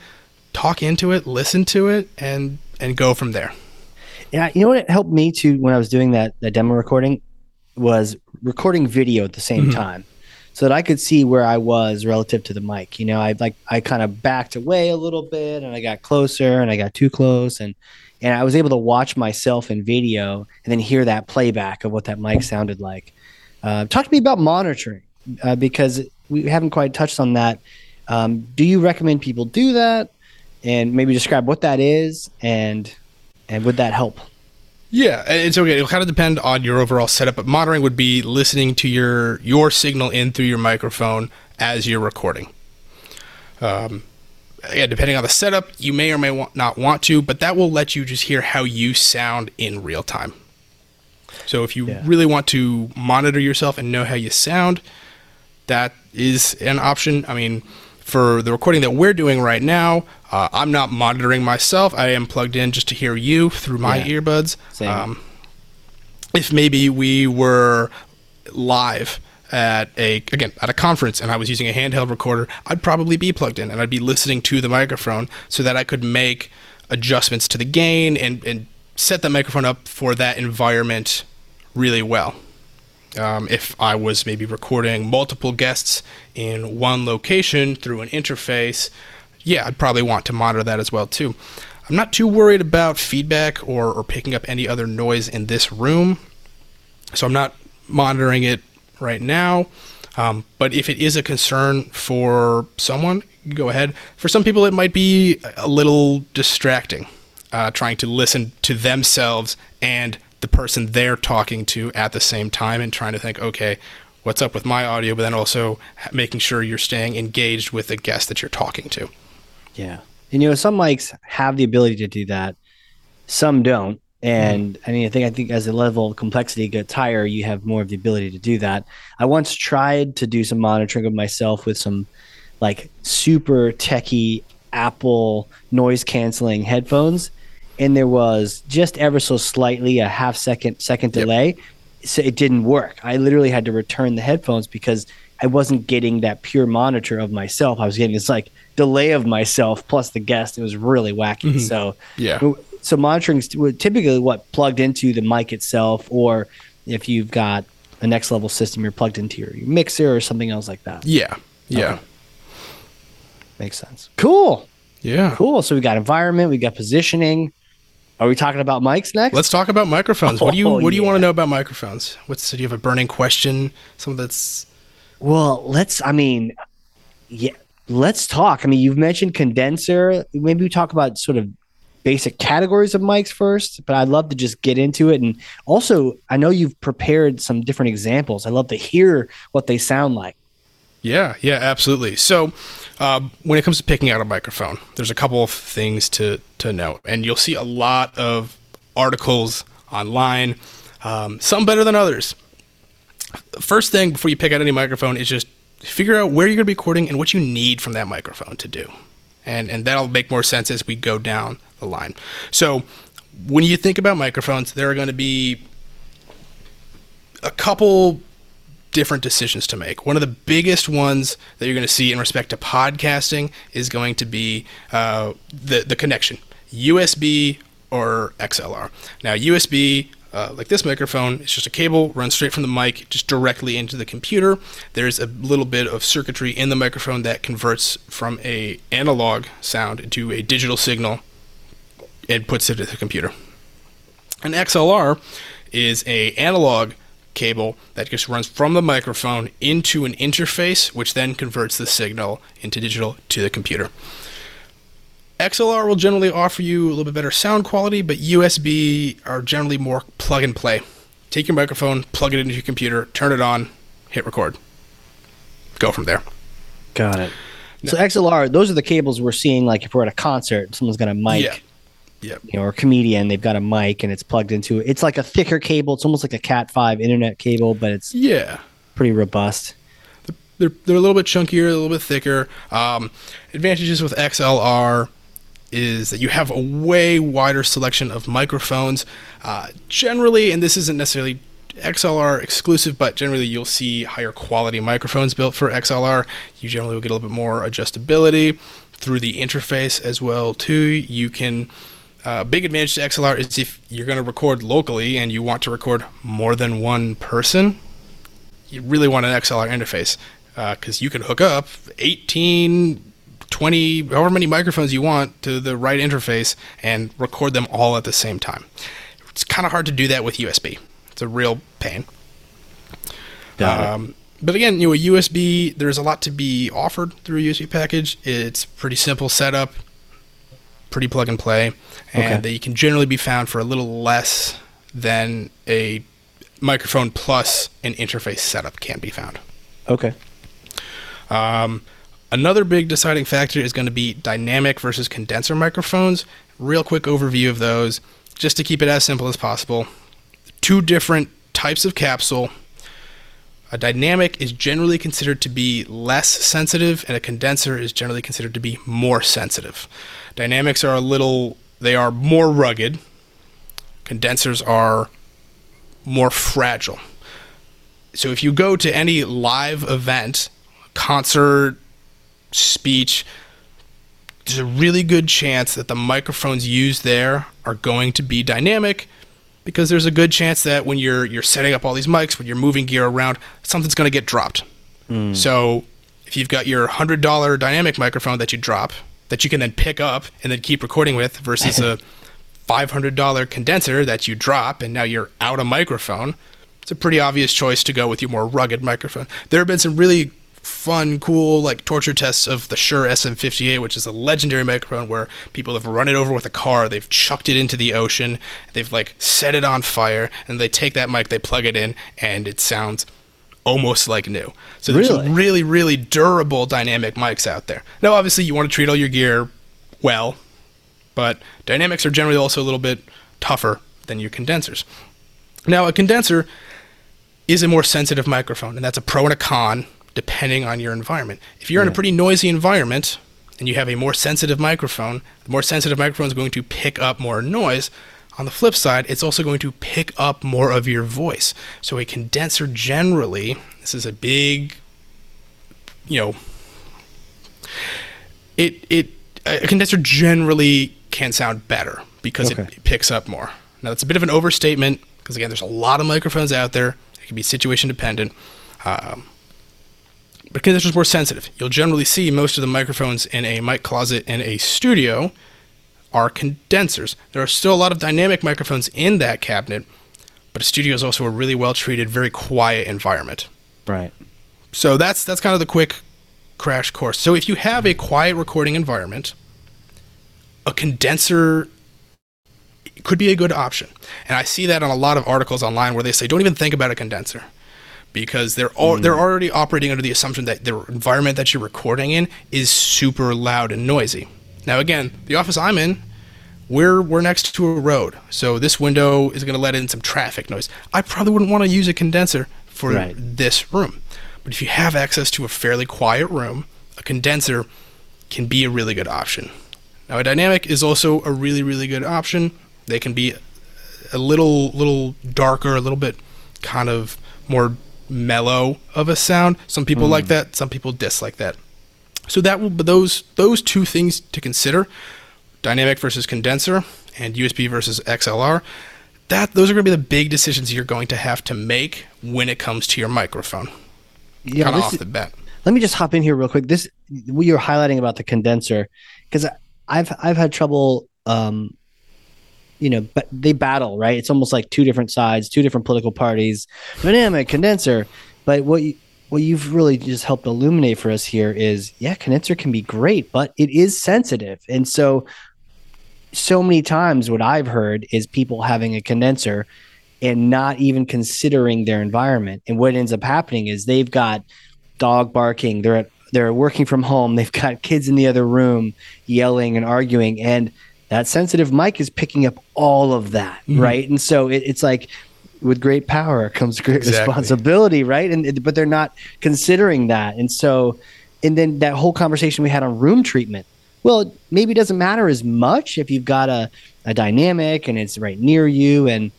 talk into it, listen to it, and and go from there. Yeah, you know what helped me to when I was doing that that demo recording was recording video at the same mm-hmm. time, so that I could see where I was relative to the mic. You know, I like I kind of backed away a little bit, and I got closer, and I got too close, and and I was able to watch myself in video and then hear that playback of what that mic sounded like. Uh, talk to me about monitoring uh, because we haven't quite touched on that. Um, do you recommend people do that? And maybe describe what that is and and would that help? Yeah, it's okay. It'll kind of depend on your overall setup, but monitoring would be listening to your your signal in through your microphone as you're recording. Um, yeah, depending on the setup, you may or may want, not want to, but that will let you just hear how you sound in real time. So if you yeah. really want to monitor yourself and know how you sound, that is an option. I mean, for the recording that we're doing right now, uh, I'm not monitoring myself. I am plugged in just to hear you through my yeah. earbuds. Um, if maybe we were live at a again at a conference and I was using a handheld recorder, I'd probably be plugged in and I'd be listening to the microphone so that I could make adjustments to the gain and, and set the microphone up for that environment really well um, if I was maybe recording multiple guests in one location through an interface, yeah, I'd probably want to monitor that as well too. I'm not too worried about feedback or, or picking up any other noise in this room, so I'm not monitoring it right now. Um, but if it is a concern for someone, go ahead. For some people, it might be a little distracting, uh, trying to listen to themselves and the person they're talking to at the same time and trying to think, okay, what's up with my audio, but then also making sure you're staying engaged with the guest that you're talking to. Yeah. And you know, some mics have the ability to do that, some don't. And mm. I mean, I think I think as the level of complexity gets higher, you have more of the ability to do that. I once tried to do some monitoring of myself with some like super techie Apple noise canceling headphones, and there was just ever so slightly a half second second delay. Yep. So it didn't work. I literally had to return the headphones because I wasn't getting that pure monitor of myself. I was getting this like delay of myself plus the guest. It was really wacky. Mm-hmm. So yeah. So monitoring typically what plugged into the mic itself, or if you've got a next level system you're plugged into your mixer or something else like that. Yeah. Yeah. Okay. Makes sense. Cool. Yeah. Cool. So we got environment, we got positioning. Are we talking about mics next? Let's talk about microphones. What do you Oh, What do you want to know about microphones? What's do you have a burning question? Something that's Well, let's. I mean, yeah, let's talk. I mean, you've mentioned condenser. Maybe we talk about sort of basic categories of mics first. But I'd love to just get into it. And also, I know you've prepared some different examples. I'd love to hear what they sound like. Yeah, yeah, absolutely. So, uh, when it comes to picking out a microphone, there's a couple of things to to know, and you'll see a lot of articles online, um, some better than others. First thing before you pick out any microphone is just figure out where you're going to be recording and what you need from that microphone to do, and and that'll make more sense as we go down the line. So, when you think about microphones, there are going to be a couple different decisions to make. One of the biggest ones that you're going to see in respect to podcasting is going to be uh, the the connection, USB or XLR. Now, USB. Uh, like this microphone, it's just a cable runs straight from the mic just directly into the computer. There's a little bit of circuitry in the microphone that converts from a analog sound to a digital signal and puts it into the computer. An XLR is a analog cable that just runs from the microphone into an interface, which then converts the signal into digital to the computer. XLR will generally offer you a little bit better sound quality, but USB are generally more plug and play. Take your microphone, plug it into your computer, turn it on, hit record. Go from there. Got it. So XLR, those are the cables we're seeing. Like if we're at a concert, someone's got a mic. Yeah. Yeah. you know, or a comedian, they've got a mic and it's plugged into it. It's like a thicker cable. It's almost like a Cat five internet cable, but it's Yeah. pretty robust. they're they're a little bit chunkier, a little bit thicker. Um, advantages with XLR is that you have a way wider selection of microphones. Uh, generally, and this isn't necessarily XLR exclusive, but generally you'll see higher quality microphones built for XLR. You generally will get a little bit more adjustability through the interface as well too. You can uh, big advantage to XLR is if you're going to record locally and you want to record more than one person, you really want an XLR interface because you can hook up 18, 20, however many microphones you want to the right interface and record them all at the same time. It's kind of hard to do that with USB. It's a real pain. Um, but again, you know, a USB, there's a lot to be offered through a USB package. It's pretty simple setup, pretty plug and play, and Okay. they can generally be found for a little less than a microphone plus an interface setup can be found. Okay. Um, another big deciding factor is going to be dynamic versus condenser microphones. Real quick overview of those, just to keep it as simple as possible. Two different types of capsule. A dynamic is generally considered to be less sensitive, and a condenser is generally considered to be more sensitive. Dynamics are a little, they are more rugged. Condensers are more fragile. So if you go to any live event, concert, speech, there's a really good chance that the microphones used there are going to be dynamic because there's a good chance that when you're you're setting up all these mics, when you're moving gear around, something's going to get dropped. Hmm. So if you've got your hundred dollar dynamic microphone that you drop, that you can then pick up and then keep recording with, versus a (laughs) five hundred dollar condenser that you drop and now you're out a microphone, it's a pretty obvious choice to go with your more rugged microphone. There have been some really fun, cool, like torture tests of the Shure SM58, which is a legendary microphone where people have run it over with a car, they've chucked it into the ocean, they've like set it on fire, and they take that mic, they plug it in, and it sounds almost like new. So there's Really? some really, really durable dynamic mics out there. Now, obviously, you want to treat all your gear well, but dynamics are generally also a little bit tougher than your condensers. Now, a condenser is a more sensitive microphone, and that's a pro and a con depending on your environment. If you're in a pretty noisy environment and you have a more sensitive microphone, the more sensitive microphone is going to pick up more noise. On the flip side, it's also going to pick up more of your voice. So a condenser generally, this is a big, you know, it it a condenser generally can sound better because Okay. it, it picks up more. Now that's a bit of an overstatement because again, there's a lot of microphones out there. It can be situation dependent. Um, but condensers more sensitive. You'll generally see most of the microphones in a mic closet in a studio are condensers. There are still a lot of dynamic microphones in that cabinet, but a studio is also a really well treated, very quiet environment. Right. So that's that's kind of the quick crash course. So if you have a quiet recording environment, a condenser could be a good option. And I see that on a lot of articles online where they say don't even think about a condenser because they're al- mm. they're already operating under the assumption that the environment that you're recording in is super loud and noisy. Now again, the office I'm in, we're we're next to a road. So this window is going to let in some traffic noise. I probably wouldn't want to use a condenser for right. this room. But if you have access to a fairly quiet room, a condenser can be a really good option. Now, a dynamic is also a really, really good option. They can be a little, little darker, a little bit kind of more mellow of a sound. Some people mm. like that. Some people dislike that. So that will, those those two things to consider: dynamic versus condenser, and USB versus XLR. That those are going to be the big decisions you're going to have to make when it comes to your microphone yeah, kind of off the bat. Let me just hop in here real quick. This what you're highlighting about the condenser because I've I've had trouble. Um, you know, but they battle, right? It's almost like two different sides, two different political parties, dynamic condenser. But what you, what you've really just helped illuminate for us here is, yeah, condenser can be great, but it is sensitive, and so so many times what I've heard is people having a condenser and not even considering their environment. And what ends up happening is they've got dog barking. They're at, they're working from home. They've got kids in the other room yelling and arguing, and that sensitive mic is picking up all of that, mm-hmm. right? And so it, it's like with great power comes great exactly. responsibility, right? And but they're not considering that, and so and then that whole conversation we had on room treatment. Well, maybe it doesn't matter as much if you've got a, a dynamic and it's right near you and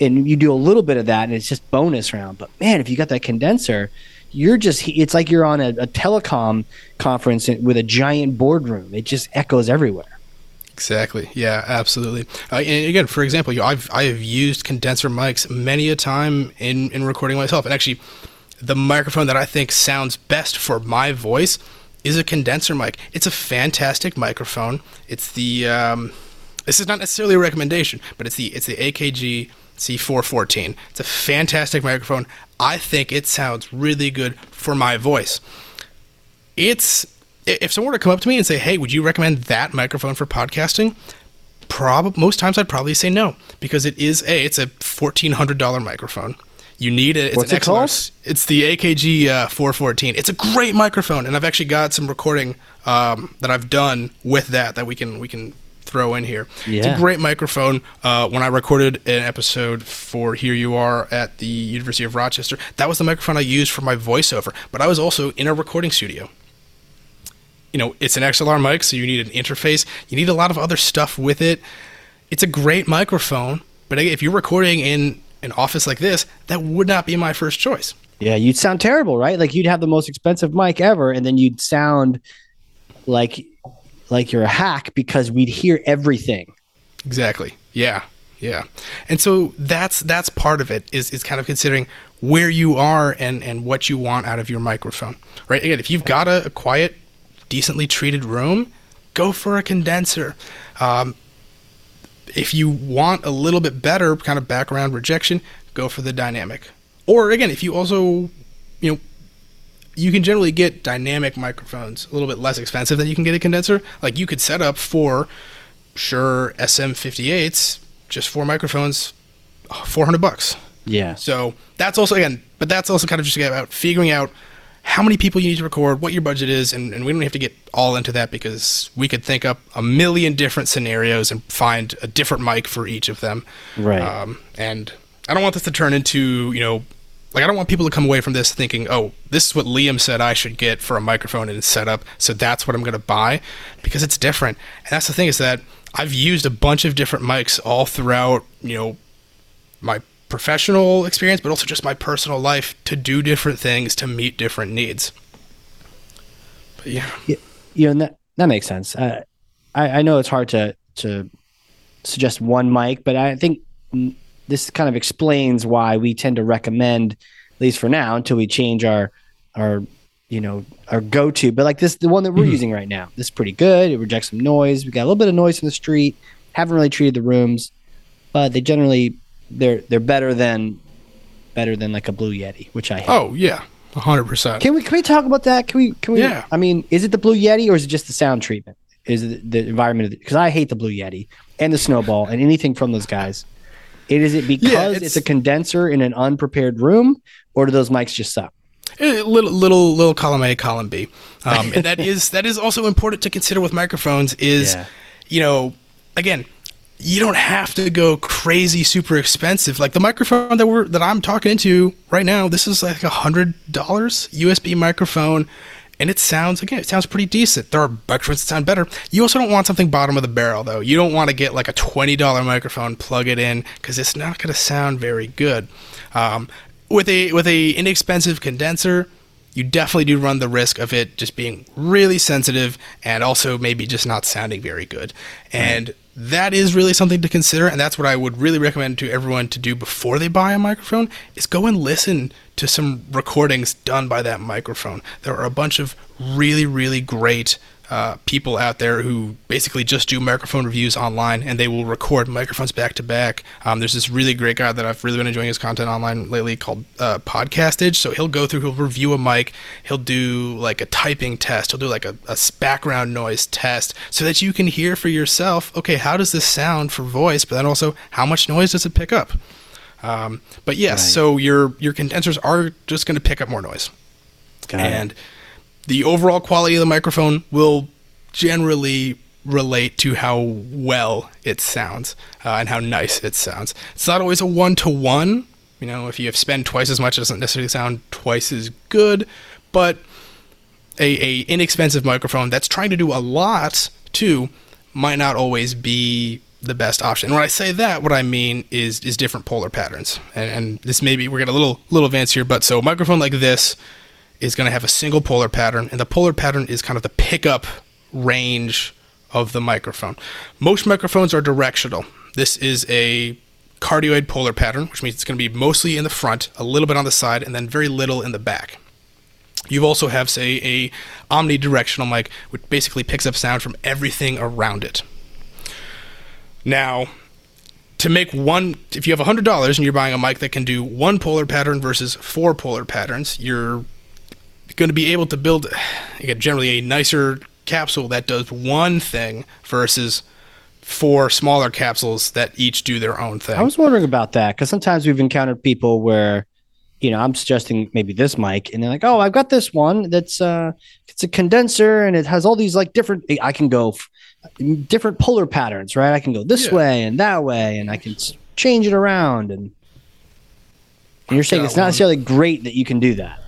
and you do a little bit of that and it's just bonus round. But man, if you got that condenser, you're just it's like you're on a, a telecom conference with a giant boardroom. It just echoes everywhere. Exactly. Yeah, absolutely. Uh, and again, for example, you know, I've I have used condenser mics many a time in in recording myself, and actually, the microphone that I think sounds best for my voice is a condenser mic. It's a fantastic microphone. It's the um, this is not necessarily a recommendation, but it's the it's the AKG C414. It's a fantastic microphone. I think it sounds really good for my voice. It's if someone were to come up to me and say, "Hey, would you recommend that microphone for podcasting?" Prob most times I'd probably say no because it is a it's a fourteen hundred dollar microphone. You need it. It's What's it called? It's the AKG uh, 414. It's a great microphone, and I've actually got some recording um, that I've done with that that we can we can throw in here. Yeah. It's a great microphone. Uh, when I recorded an episode for Here You Are at the University of Rochester, that was the microphone I used for my voiceover. But I was also in a recording studio. You know, it's an XLR mic, so you need an interface. You need a lot of other stuff with it. It's a great microphone, but if you're recording in an office like this, that would not be my first choice. Yeah, you'd sound terrible, right? Like you'd have the most expensive mic ever, and then you'd sound like like you're a hack because we'd hear everything. Exactly. Yeah. Yeah. And so that's that's part of it is is kind of considering where you are and and what you want out of your microphone. Right? Again, if you've got a, a quiet, decently treated room, go for a condenser. Um, if you want a little bit better kind of background rejection, go for the dynamic. Or again, if you also, you know, you can generally get dynamic microphones a little bit less expensive than you can get a condenser. Like you could set up four Shure SM58s, just four microphones, 400 bucks. Yeah. So that's also again, but that's also kind of just about figuring out how many people you need to record, what your budget is, and, and we don't have to get all into that because we could think up a million different scenarios and find a different mic for each of them. Right. Um, and I don't want this to turn into you know like I don't want people to come away from this thinking, "Oh, this is what Liam said I should get for a microphone and setup, so that's what I'm going to buy," because it's different. And that's the thing is that I've used a bunch of different mics all throughout, you know, my professional experience, but also just my personal life to do different things to meet different needs. But yeah, yeah you know that that makes sense. Uh, I I know it's hard to to suggest one mic, but I think this kind of explains why we tend to recommend, at least for now, until we change our our you know our go to. But like this, the one that we're Mhm. using right now, this is pretty good. It rejects some noise. We got a little bit of noise in the street. Haven't really treated the rooms, but they generally they're they're better than better than like a Blue Yeti, which I hate. Oh yeah, hundred percent. Can we can we talk about that? Can we can we? Yeah. I mean, is it the Blue Yeti or is it just the sound treatment? Is it the environment? Because I hate the Blue Yeti and the Snowball and anything from those guys. It is it because it's- it's, a condenser in an unprepared room, or do those mics just suck? Eh, little little little column A, column B, um, and that is that is also important to consider with microphones. Is (laughs) Yeah. you know again. You don't have to go crazy, super expensive. Like the microphone that we're that I'm talking into right now, this is like a hundred dollars USB microphone, and it sounds again, it sounds pretty decent. There are microphones that sound better. You also don't want something bottom of the barrel though. You don't want to get like a twenty dollar microphone, plug it in, because it's not going to sound very good. Um, with a with a inexpensive condenser, you definitely do run the risk of it just being really sensitive and also maybe just not sounding very good. And that is really something to consider and that's what I would really recommend to everyone to do before they buy a microphone is go and listen to some recordings done by that microphone. There are a bunch of really really great uh, people out there who basically just do microphone reviews online and they will record microphones back to back. Um, there's this really great guy that I've really been enjoying his content online lately called uh, Podcastage. So he'll go through, he'll review a mic, he'll do like a typing test, he'll do like a background noise test so that you can hear for yourself, okay, how does this sound for voice, but then also how much noise does it pick up? Um, but yes, Right. so your your condensers are just going to pick up more noise Got it. The overall quality of the microphone will generally relate to how well it sounds uh, and how nice it sounds. It's not always a one to one. You know, if you have spent twice as much, it doesn't necessarily sound twice as good. But a, a inexpensive microphone that's trying to do a lot too might not always be the best option. And when I say that, what I mean is is different polar patterns. And, and this maybe we're getting a little little advanced here, but so a microphone like this is going to have a single polar pattern, and the polar pattern is kind of the pickup range of the microphone. Most microphones are directional. This is a cardioid polar pattern, which means it's going to be mostly in the front, a little bit on the side, and then very little in the back. You also have, say, a omnidirectional mic, which basically picks up sound from everything around it. Now, to make one, if you have $100 and you're buying a mic that can do one polar pattern versus four polar patterns, you're going to be able to build again, generally a nicer capsule that does one thing versus four smaller capsules that each do their own thing. I was wondering about that because sometimes we've encountered people where, you know, I'm suggesting maybe this mic, and they're like, "Oh, I've got this one that's uh, it's a condenser, and it has all these like different. I can go f- different polar patterns, right? I can go this Yeah. way and that way, and I can s- change it around." And, and you're saying it's not one. necessarily great that you can do that.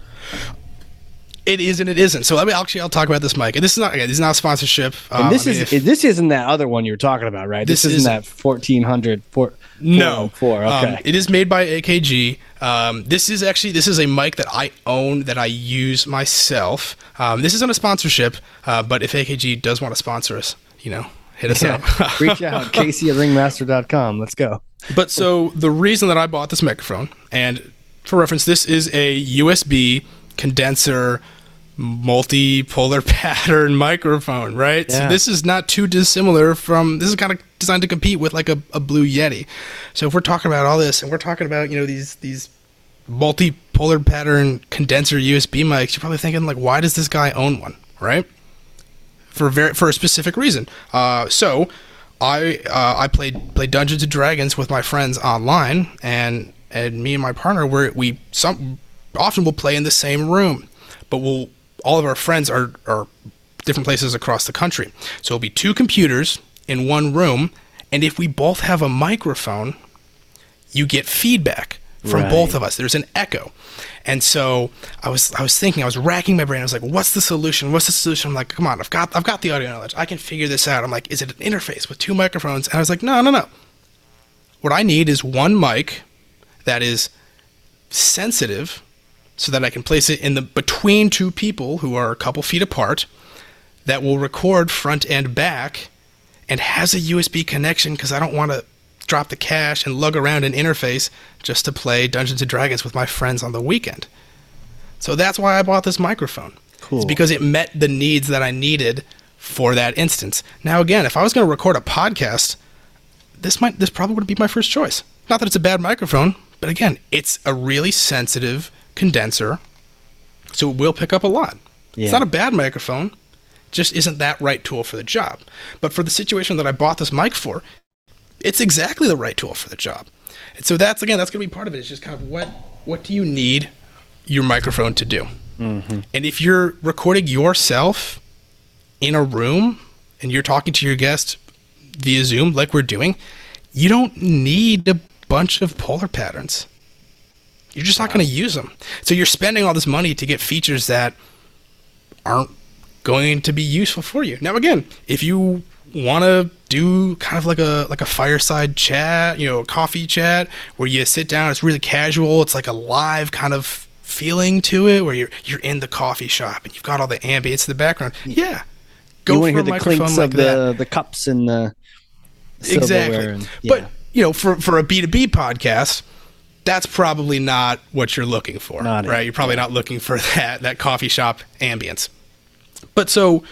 It is and it isn't. So let me actually I'll talk about this mic. And this is not again, this is not a sponsorship. And Um, this I mean, is if- this isn't that other one you were talking about, right? This, This isn't isn't. that fourteen hundred four. No, four. Um, Okay. it is made by AKG. Um, this is actually this is a mic that I own that I use myself. Um, this isn't a sponsorship, uh, but if AKG does want to sponsor us, you know, hit us Yeah. up. (laughs) Reach out, (laughs) Casey at ringmaster.com. Let's go. But so the reason that I bought this microphone, and for reference, this is a USB condenser multipolar (laughs) pattern microphone, right? Yeah. So this is not too dissimilar from this is kind of designed to compete with like a, a Blue Yeti. So if we're talking about all this and we're talking about, you know, these these multipolar pattern condenser USB mics, you're probably thinking like why does this guy own one, right? for very for a specific reason. Uh, so I uh, I played played Dungeons and Dragons with my friends online, and and me and my partner were we some often we'll play in the same room, but we'll all of our friends are are different places across the country. So it'll be two computers in one room, and if we both have a microphone, you get feedback from Right. both of us. There's an echo. And so I was I was thinking, I was racking my brain. I was like, what's the solution? What's the solution? I'm like, come on, I've got I've got the audio knowledge. I can figure this out. I'm like, is it an interface with two microphones? And I was like, no, no, no. What I need is one mic that is sensitive so that I can place it in the between two people who are a couple feet apart that will record front and back and has a USB connection because I don't want to drop the cash and lug around an interface just to play Dungeons and Dragons with my friends on the weekend. So that's why I bought this microphone. Cool. It's because it met the needs that I needed for that instance. Now again, if I was going to record a podcast, this might this probably would be my first choice. Not that it's a bad microphone, but again, it's a really sensitive condenser, so it will pick up a lot. Yeah. It's not a bad microphone, just isn't that right tool for the job. But for the situation that I bought this mic for, it's exactly the right tool for the job. And so that's again, that's going to be part of it. It's just kind of what what do you need your microphone to do? Mm-hmm. And if you're recording yourself in a room and you're talking to your guest via Zoom, like we're doing, you don't need a bunch of polar patterns. You're just not going to use them. So you're spending all this money to get features that aren't going to be useful for you. Now, again, if you want to do kind of like a like a fireside chat, you know, a coffee chat where you sit down, it's really casual, it's like a live kind of feeling to it where you're you're in the coffee shop and you've got all the ambience in the background. Yeah. you want to for hear the clinks like of that the, the cups and the exactly. and- But you know, for for a B two B podcast, that's probably not what you're looking for, Not it, right? You're probably not looking for (laughs) that that coffee shop ambience. But so,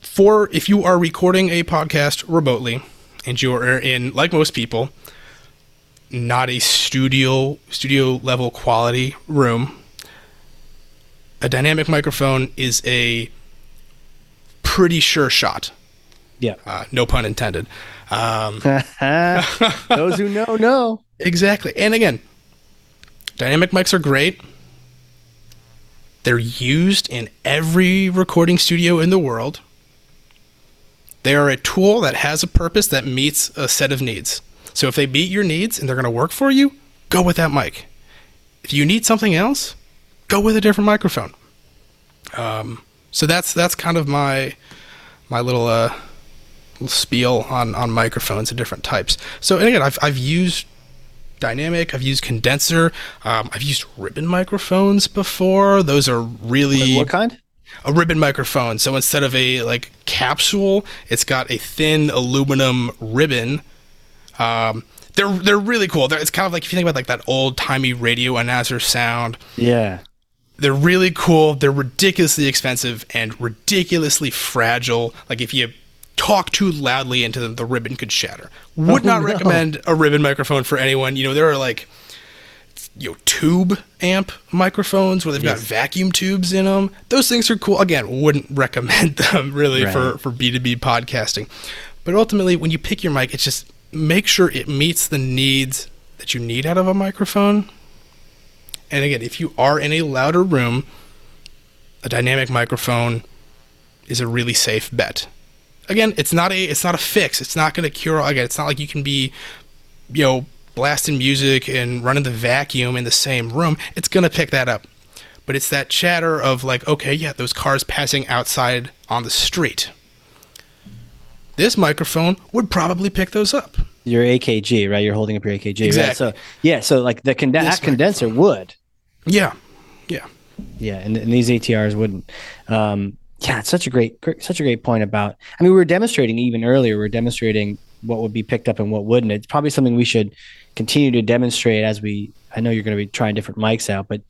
for if you are recording a podcast remotely and you are in, like most people, not a studio studio level quality room, a dynamic microphone is a pretty sure shot. yeah. Uh, no pun intended. Um, (laughs) Those who know know. Exactly. And again, dynamic mics are great. They're used in every recording studio in the world. They are a tool that has a purpose that meets a set of needs. So if they meet your needs and they're going to work for you, go with that mic. If you need something else, go with a different microphone. Um, so that's that's kind of my my little uh, little spiel on on microphones and different types. So and again, I've I've used dynamic, I've used condenser, um, I've used ribbon microphones before. Those are really What kind? a ribbon microphone. So instead of a like capsule, it's got a thin aluminum ribbon. Um, they're they're really cool. They're, it's kind of like if you think about like that old timey radio announcer sound. Yeah. They're really cool. They're ridiculously expensive and ridiculously fragile. Like if you talk too loudly into them, the ribbon could shatter. Oh, Would Oh, not no. recommend a ribbon microphone for anyone. You know, there are like you know tube amp microphones where they've got vacuum tubes in them. Those things are cool. Again, wouldn't (laughs) recommend them really for for B2B podcasting. But ultimately when you pick your mic, it's just make sure it meets the needs that you need out of a microphone. And again, if you are in a louder room, a dynamic microphone is a really safe bet. Again, it's not a it's not a fix. It's not going to cure. all. Again, it's not like you can be, you know, blasting music and running the vacuum in the same room. It's going to pick that up. But it's that chatter of like, okay, yeah, those cars passing outside on the street. This microphone would probably pick those up. Your AKG, right? You're holding up your AKG. right? Exactly. So yeah, so like the conde- that condenser would. Yeah, yeah. Yeah, and, and these ATRs wouldn't. Um, yeah, it's such a great, such a great point about. I mean, we were demonstrating even earlier. We are demonstrating what would be picked up and what wouldn't. It's probably something we should continue to demonstrate as we. I know you're going to be trying different mics out, but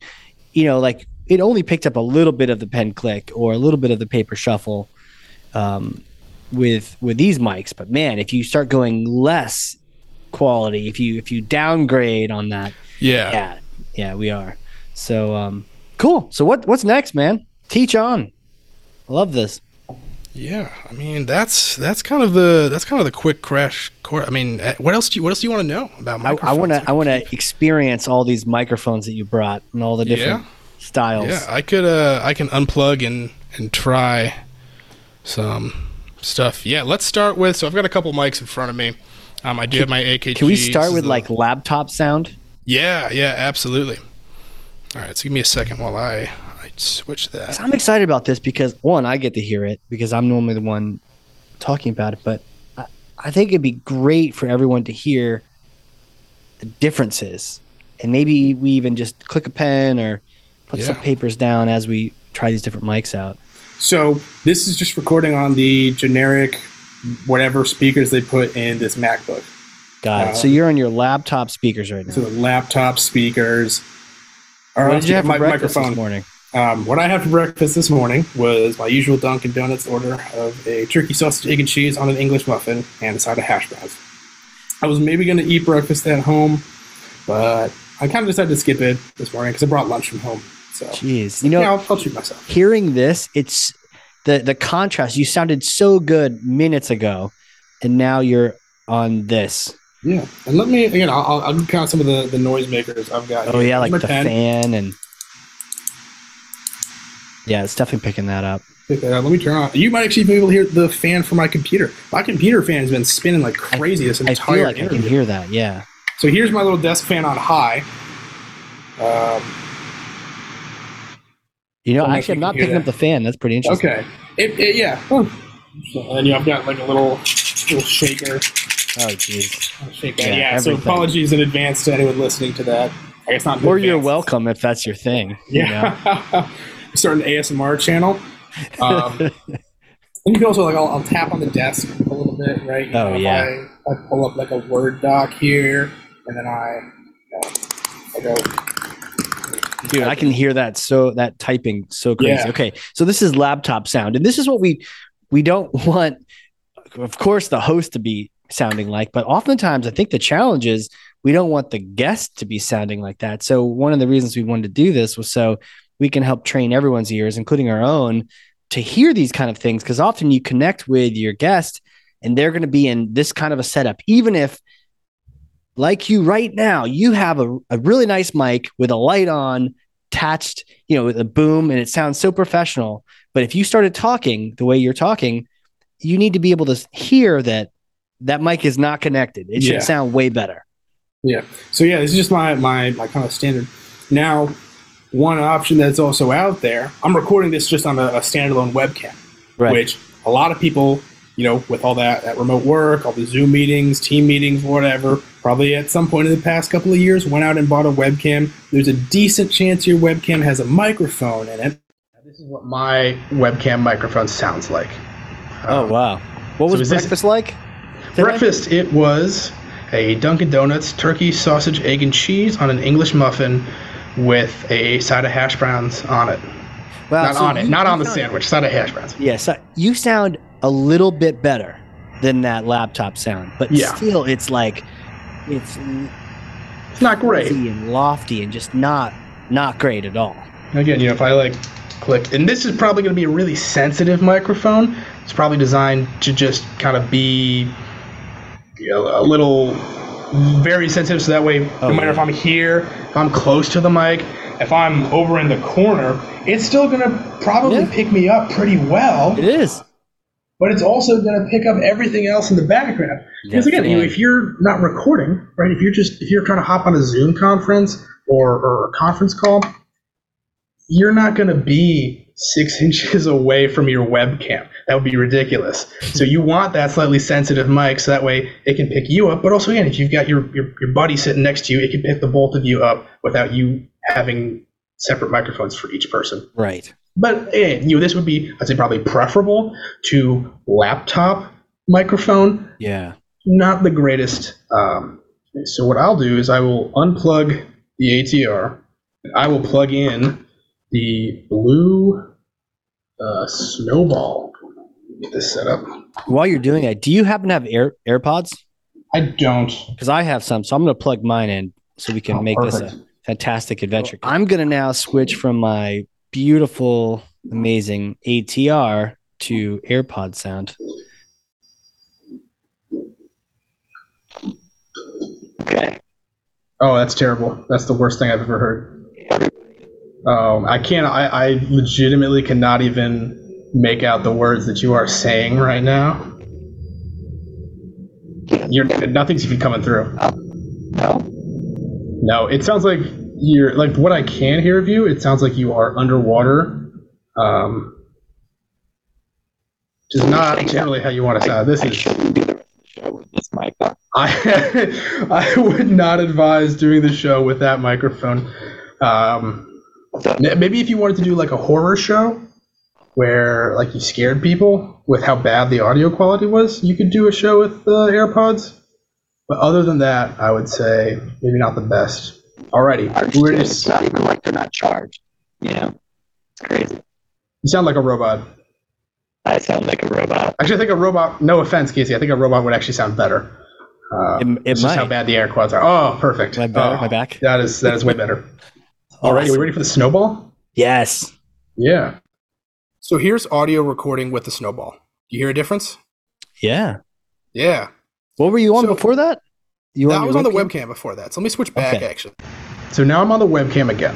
you know, like it only picked up a little bit of the pen click or a little bit of the paper shuffle um, with with these mics. But man, if you start going less quality, if you if you downgrade on that, Yeah. yeah, yeah, we are. So um, cool. So what what's next, man? Teach on. Love this. Yeah, I mean that's that's kind of the that's kind of the quick crash course. I mean, uh, what else do you what else do you want to know about microphones? I want to I want to experience all these microphones that you brought and all the different Yeah. styles. Yeah, I could uh I can unplug and and try some stuff. Yeah, let's start with. So I've got a couple mics in front of me. Um, I do have my AKG. Can we start with the- like laptop sound? Yeah, yeah, absolutely. All right, so give me a second while I I switch 'Cause that. I'm excited about this because one, I get to hear it because I'm normally the one talking about it, but I, I think it'd be great for everyone to hear the differences, and maybe we even just click a pen or put some papers down as we try these different mics out. So this is just recording on the generic whatever speakers they put in this MacBook. Got it. Uh, So you're on your laptop speakers right now. So the laptop speakers. Or What did you have for my microphone. this morning? Um, what I had for breakfast this morning was my usual Dunkin' Donuts order of a turkey sausage, egg, and cheese on an English muffin and a side of hash browns. I was maybe going to eat breakfast at home, but I kind of decided to skip it this morning because I brought lunch from home. So, Jeez, you know, yeah, I'll, I'll treat myself. hearing this, it's the the contrast. You sounded so good minutes ago, and now you're on this. Yeah, and let me again. I'll, I'll, I'll count some of the, the noisemakers I've got. Oh here. yeah, Here's like the pen. fan and yeah, it's definitely picking that up. Pick that up. Let me turn on. You might actually be able to hear the fan from my computer. My computer fan has been spinning like crazy this I entire feel like I can hear that. Yeah. So here's my little desk fan on high. Um, You know, Don't know if actually, I'm not picking up the fan. That's pretty interesting. okay. It, it, yeah. Oh. So, and I've got like a little little shaker. Oh, jeez. That. Yeah, Yeah. so apologies in advance to anyone listening to that. I guess not. Or you're welcome if that's your thing. you know? (laughs) Start an ASMR channel. Um, (laughs) and you can also like I'll, I'll tap on the desk a little bit, right? You Oh, know, yeah. I, I pull up like a Word doc here, and then I, uh, I go. Dude, I can hear that so that typing so crazy. Yeah. Okay, so this is laptop sound, and this is what we we don't (laughs) want, of course, the host to be sounding like, but oftentimes I think the challenge is we don't want the guest to be sounding like that. So one of the reasons we wanted to do this was so we can help train everyone's ears, including our own, to hear these kind of things because often you connect with your guest and they're going to be in this kind of a setup, even if like you right now, you have a, a really nice mic with a light on, attached, you know, with a boom, and it sounds so professional. But if you started talking the way you're talking, you need to be able to hear that that mic is not connected. It should Yeah. sound way better. Yeah. So yeah, this is just my my my kind of standard. Now, one option that's also out there. I'm recording this just on a, a standalone webcam. Right. which a lot of people, you know, with all that, that remote work, all the Zoom meetings, team meetings, whatever, probably at some point in the past couple of years went out and bought a webcam. There's a decent chance your webcam has a microphone in it. This is what my webcam microphone sounds like. oh Um, wow. What so was this- breakfast like? today? Breakfast, it was a Dunkin' Donuts turkey, sausage, egg, and cheese on an English muffin with a side of hash browns on it. Wow, not so on it, not on the sandwich, side of hash browns. Yeah, so you sound a little bit better than that laptop sound, but Yeah. still, it's like it's It's not great. and lofty and just not not great at all. Again, you know, if I like click, and this is probably going to be a really sensitive microphone. It's probably designed to just kind of be you know, a little very sensitive, so that way, Oh, no matter if. I'm here, if I'm close to the mic, if I'm over in the corner, it's still going to probably Yeah. pick me up pretty well. It is. but it's also going to pick up everything else in the background. Because again, you know, if you're not recording, right? If you're just if you're trying to hop on a Zoom conference or, or a conference call, you're not going to be six (laughs) inches away from your webcam. That would be ridiculous. (laughs) so you want that slightly sensitive mic, so that way it can pick you up. But also, again, if you've got your your, your buddy sitting next to you, it can pick the both of you up without you having separate microphones for each person. right. But eh, you know, this would be, I'd say, probably preferable to laptop microphone. Yeah. Not the greatest. Um, so what I'll do is I will unplug the ATR. I will plug in the blue uh, snowball. Get this set up. While you're doing that, do you happen to have Air AirPods? I don't. Because I have some, so I'm going to plug mine in so we can Oh, make perfect. this a fantastic adventure. I'm going to now switch from my beautiful, amazing ATR to AirPod sound. Okay. Oh, that's terrible. That's the worst thing I've ever heard. Um, I can't. I, I legitimately cannot even make out the words that you are saying right now. You're nothing's even coming through. No. No, it sounds like you're like what I can hear of you. It sounds like you are underwater. Um, which is not generally how you want to sound. This is shouldn't do the rest of the show with this mic. I (laughs) I would not advise doing the show with that microphone. Um, maybe if you wanted to do like a horror show where like you scared people with how bad the audio quality was, you could do a show with uh, AirPods. But other than that, I would say maybe not the best. Alrighty, Charged we're just, It's not even like they're not charged. You know, it's crazy. you sound like a robot. I sound like a robot. Actually, I think a robot. No offense, Casey. I think a robot would actually sound better. Uh, It- it it's just how bad the AirPods are. Oh, perfect. Am I better? Oh, Am I back? That is that is way better. All right, are we ready for the snowball? Yes. Yeah. So here's audio recording with the snowball. Do you hear a difference? Yeah. Yeah. What were you on So- before that? You I your was on the webcam before that. So let me switch back Okay. actually. So now I'm on the webcam again.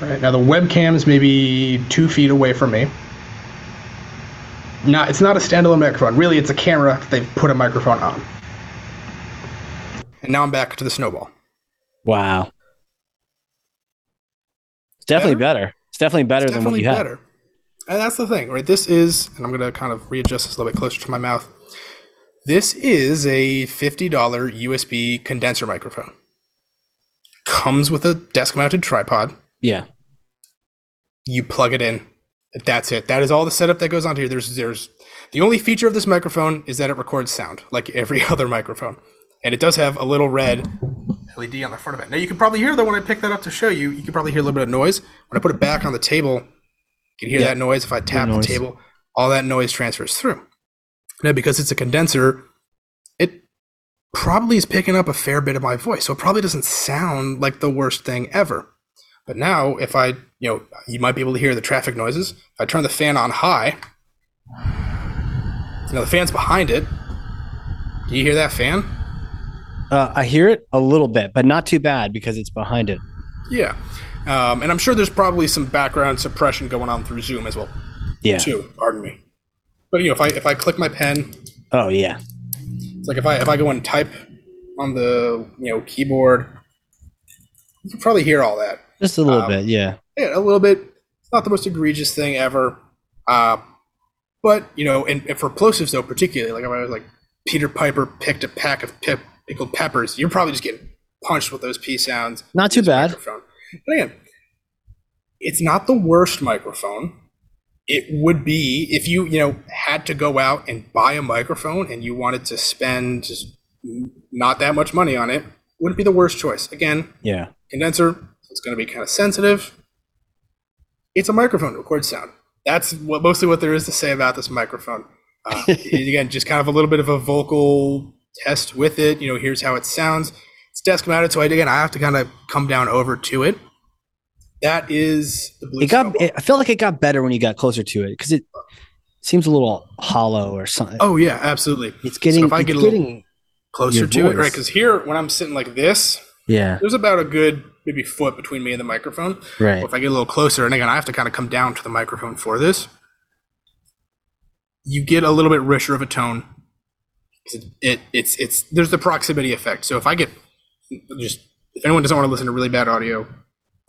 All right, now the webcam is maybe two feet away from me. Not, it's not a standalone microphone. Really, it's a camera that they've put a microphone on. And now I'm back to the snowball. Wow. It's definitely better. It's definitely better It's than what definitely you had. And that's the thing, right? This is, and I'm going to kind of readjust this a little bit closer to my mouth. This is a $50 USB condenser microphone. Comes with a desk mounted tripod. Yeah. You plug it in. That's it. That is all the setup that goes onto here. There's, there's, the only feature of this microphone is that it records sound like every (laughs) other microphone. And it does have a little red LED on the front of it. Now you can probably hear though when I pick that up to show you, you can probably hear a little bit of noise. When I put it back on the table, you can hear Yeah. that noise. If I tap the table, all that noise transfers through. Now because it's a condenser, it probably is picking up a fair bit of my voice. So it probably doesn't sound like the worst thing ever. But now if I, you know, you might be able to hear the traffic noises. If I turn the fan on high, you know, the fan's behind it. Do you hear that fan? Uh, I hear it a little bit, but not too bad because it's behind it. Yeah. Um, and I'm sure there's probably some background suppression going on through Zoom as well, Yeah. too. Pardon me. But you know, if I if I click my pen, Oh yeah. it's like if I if I go and type on the you know keyboard, you can probably hear all that. Just a little Um, bit. Yeah. Yeah, a little bit. It's not the most egregious thing ever. Uh, but you know, and, and for plosives though, particularly, like if I was like Peter Piper picked a pack of pip, pickled peppers, you're probably just getting punched with those P sounds. Not too bad. Microphone. But again, it's not the worst microphone. It would be if you you know had to go out and buy a microphone and you wanted to spend just not that much money on it. Wouldn't be the worst choice. Again, Yeah. condenser, so it's going to be kind of sensitive. It's a microphone to record sound. That's what mostly what there is to say about this microphone. Uh, (laughs) again, just kind of a little bit of a vocal test with it. You know, here's how it sounds. It's desk mounted, so I, again, I have to kind of come down over to it. That is the blue. It got. Snowball. It, I felt like it got better when you got closer to it because it seems a little hollow or something. oh yeah, absolutely. it's getting. if I get a little- Closer to it, right? Because here, when I'm sitting like this, Yeah. there's about a good maybe foot between me and the microphone. Right. Or if I get a little closer, and again, I have to kind of come down to the microphone for this, you get a little bit richer of a tone. It, it it's it's there's the proximity effect. So if I get just if anyone doesn't want to listen to really bad audio,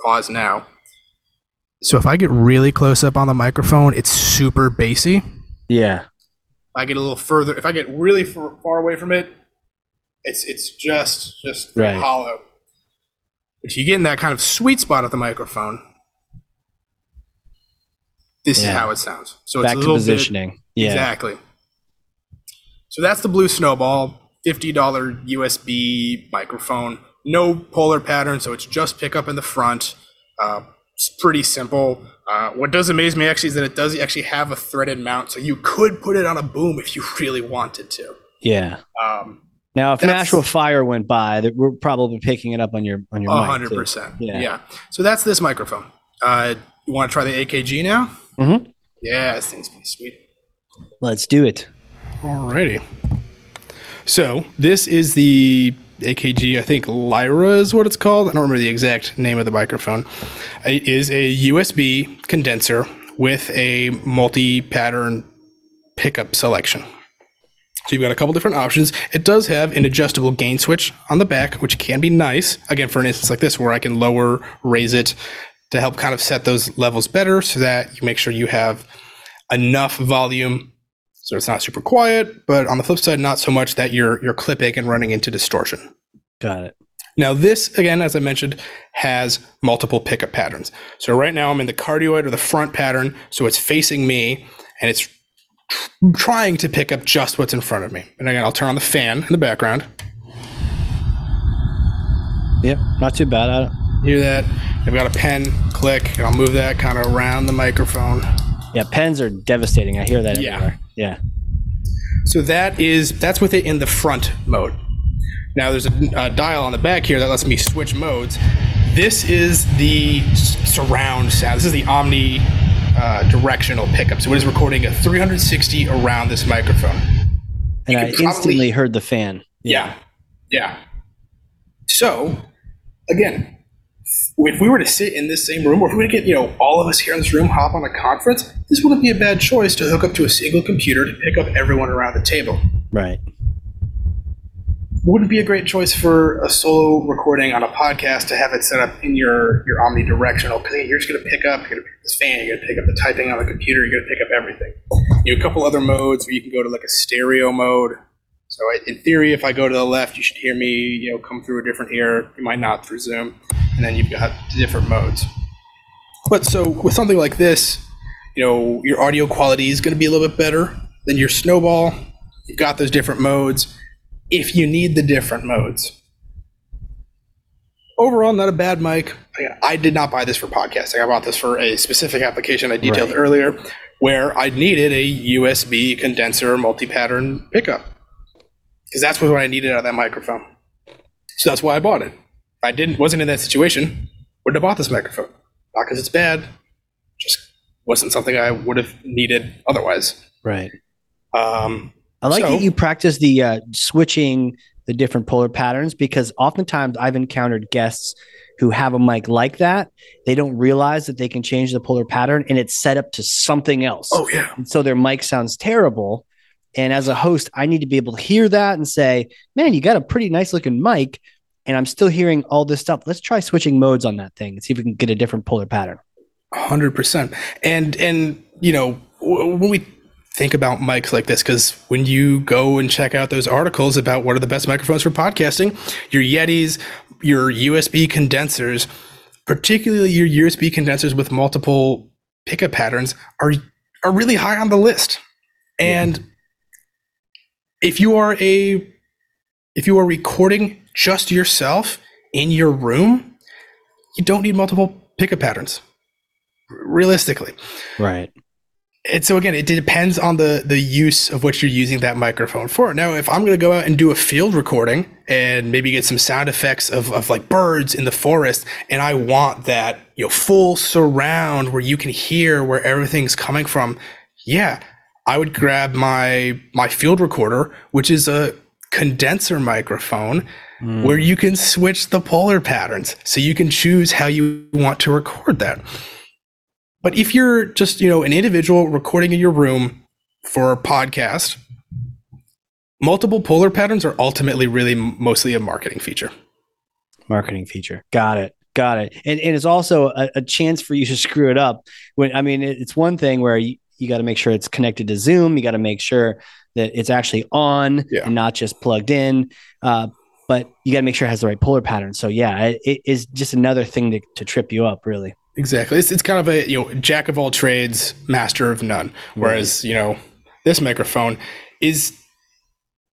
pause now. So if I get really close up on the microphone, it's super bassy. Yeah. If I get a little further, if I get really far, far away from it, it's it's just just Right. hollow. But you get in that kind of sweet spot of the microphone. This is how it sounds. So Back it's a to little positioning. Bit, yeah. Exactly. So that's the Blue Snowball, fifty dollar USB microphone. No polar pattern, so it's just pickup in the front. Uh, it's pretty simple. Uh, what does amaze me actually is that it does actually have a threaded mount, so you could put it on a boom if you (laughs) really wanted to. Yeah. Um, Now, if an actual fire went by, that we're probably picking it up on your on your One hundred percent. Yeah. Yeah. So that's this microphone. Uh, you want to try the AKG now? Mhm. Yeah, this thing's pretty sweet. Let's do it. Alrighty. So this is the AKG. I think Lyra is what it's called. I don't remember the exact name of the microphone. It is a USB condenser with a multi-pattern pickup selection. So you've got a couple different options. It does have an adjustable gain switch on the back, which can be nice. Again, for an instance like this, where I can lower, raise it to help kind of set those levels better so that you make sure you have enough volume so it's not super quiet, but on the flip side, not so much that you're you're clipping and running into distortion. Got it. Now, this again, as I mentioned, has multiple pickup patterns. So right now I'm in the cardioid or the front pattern, so it's facing me and it's tr- trying to pick up just what's in front of me. And again, I'll turn on the fan in the background. Yep, not too bad. I don't, Hear that? I've got a pen, click, and I'll move that kind of around the microphone. yeah, pens are devastating. I hear that Yeah. everywhere. Yeah. So that is that's with it in the front mode. Now there's a, a dial on the back here that lets me switch modes. This is the surround sound. This is the omni uh, directional pickup. So it is recording a 360 around this microphone. And You I probably- instantly heard the fan. Yeah. Yeah. So, again, if we were to sit in this same room, or if we were to get, you know, all of us here in this room hop on a conference, this wouldn't be a bad choice to hook up to a single computer to pick up everyone around the table. Right. Wouldn't be a great choice for a solo recording on a podcast to have it set up in your, your omnidirectional, because you're just going to pick up, you're going to pick up this fan, you're going to pick up the typing on the computer, you're going to pick up everything. You have a couple other modes where you can go to like a stereo mode, so I- in theory, if I go to the left, you should hear me, you know, come through a different ear. You might not through Zoom, and then you've got different modes. But so with something like this, you know, your audio quality is going to be a little bit better than your Snowball. You've got those different modes. If you need the different modes, overall, not a bad mic. I- I did not buy this for podcasting. I bought this for a specific application I detailed Right. earlier, where I needed a USB condenser multi-pattern pickup because that's what I needed out of that microphone. So that's why I bought it. If I didn't wasn't in that situation, wouldn't have bought this microphone. Not because it's bad, just wasn't something I would have needed otherwise. Right. Um, I like So- that you practice the uh, switching the different polar patterns because oftentimes I've encountered guests who have a mic like that. They don't realize that they can change the polar pattern and it's set up to something else. oh yeah, And so their mic sounds terrible. And as a host, I need to be able to hear that and say, man, you got a pretty nice looking mic. And I'm still hearing all this stuff. Let's try switching modes on that thing and see if we can get a different polar pattern. hundred percent. And and you know when we think about mics like this, because when you go and check out those articles about what are the best microphones for podcasting, your Yetis, your USB condensers, particularly your USB condensers with multiple pickup patterns, are are really high on the list. And if you are a if you are recording just yourself in your room, you don't need multiple pickup patterns realistically. Right. And so again, it depends on the the use of what you're using that microphone for. Now, if I'm going to go out and do a field recording and maybe get some sound effects of, of like birds in the forest, and I want that you know full surround where you can hear where everything's coming from, yeah, I would grab my my field recorder, which is a condenser microphone hmm. where you can switch the polar patterns so you can choose how you want to record that. But if you're just, you know, an individual recording in your room for a podcast, multiple polar patterns are ultimately really mostly a marketing feature. marketing feature. Got it. Got it. And, and it's also a, a chance for you to screw it up. When I mean, it's one thing where you, you got to make sure it's connected to Zoom. You got to make sure that it's actually on Yeah. and not just plugged in. Uh, but you got to make sure it has the right polar pattern. So yeah, it, it is just another thing to, to trip you up, really. Exactly. It's, it's kind of a, you know, jack of all trades, master of none. Whereas, you know, this microphone is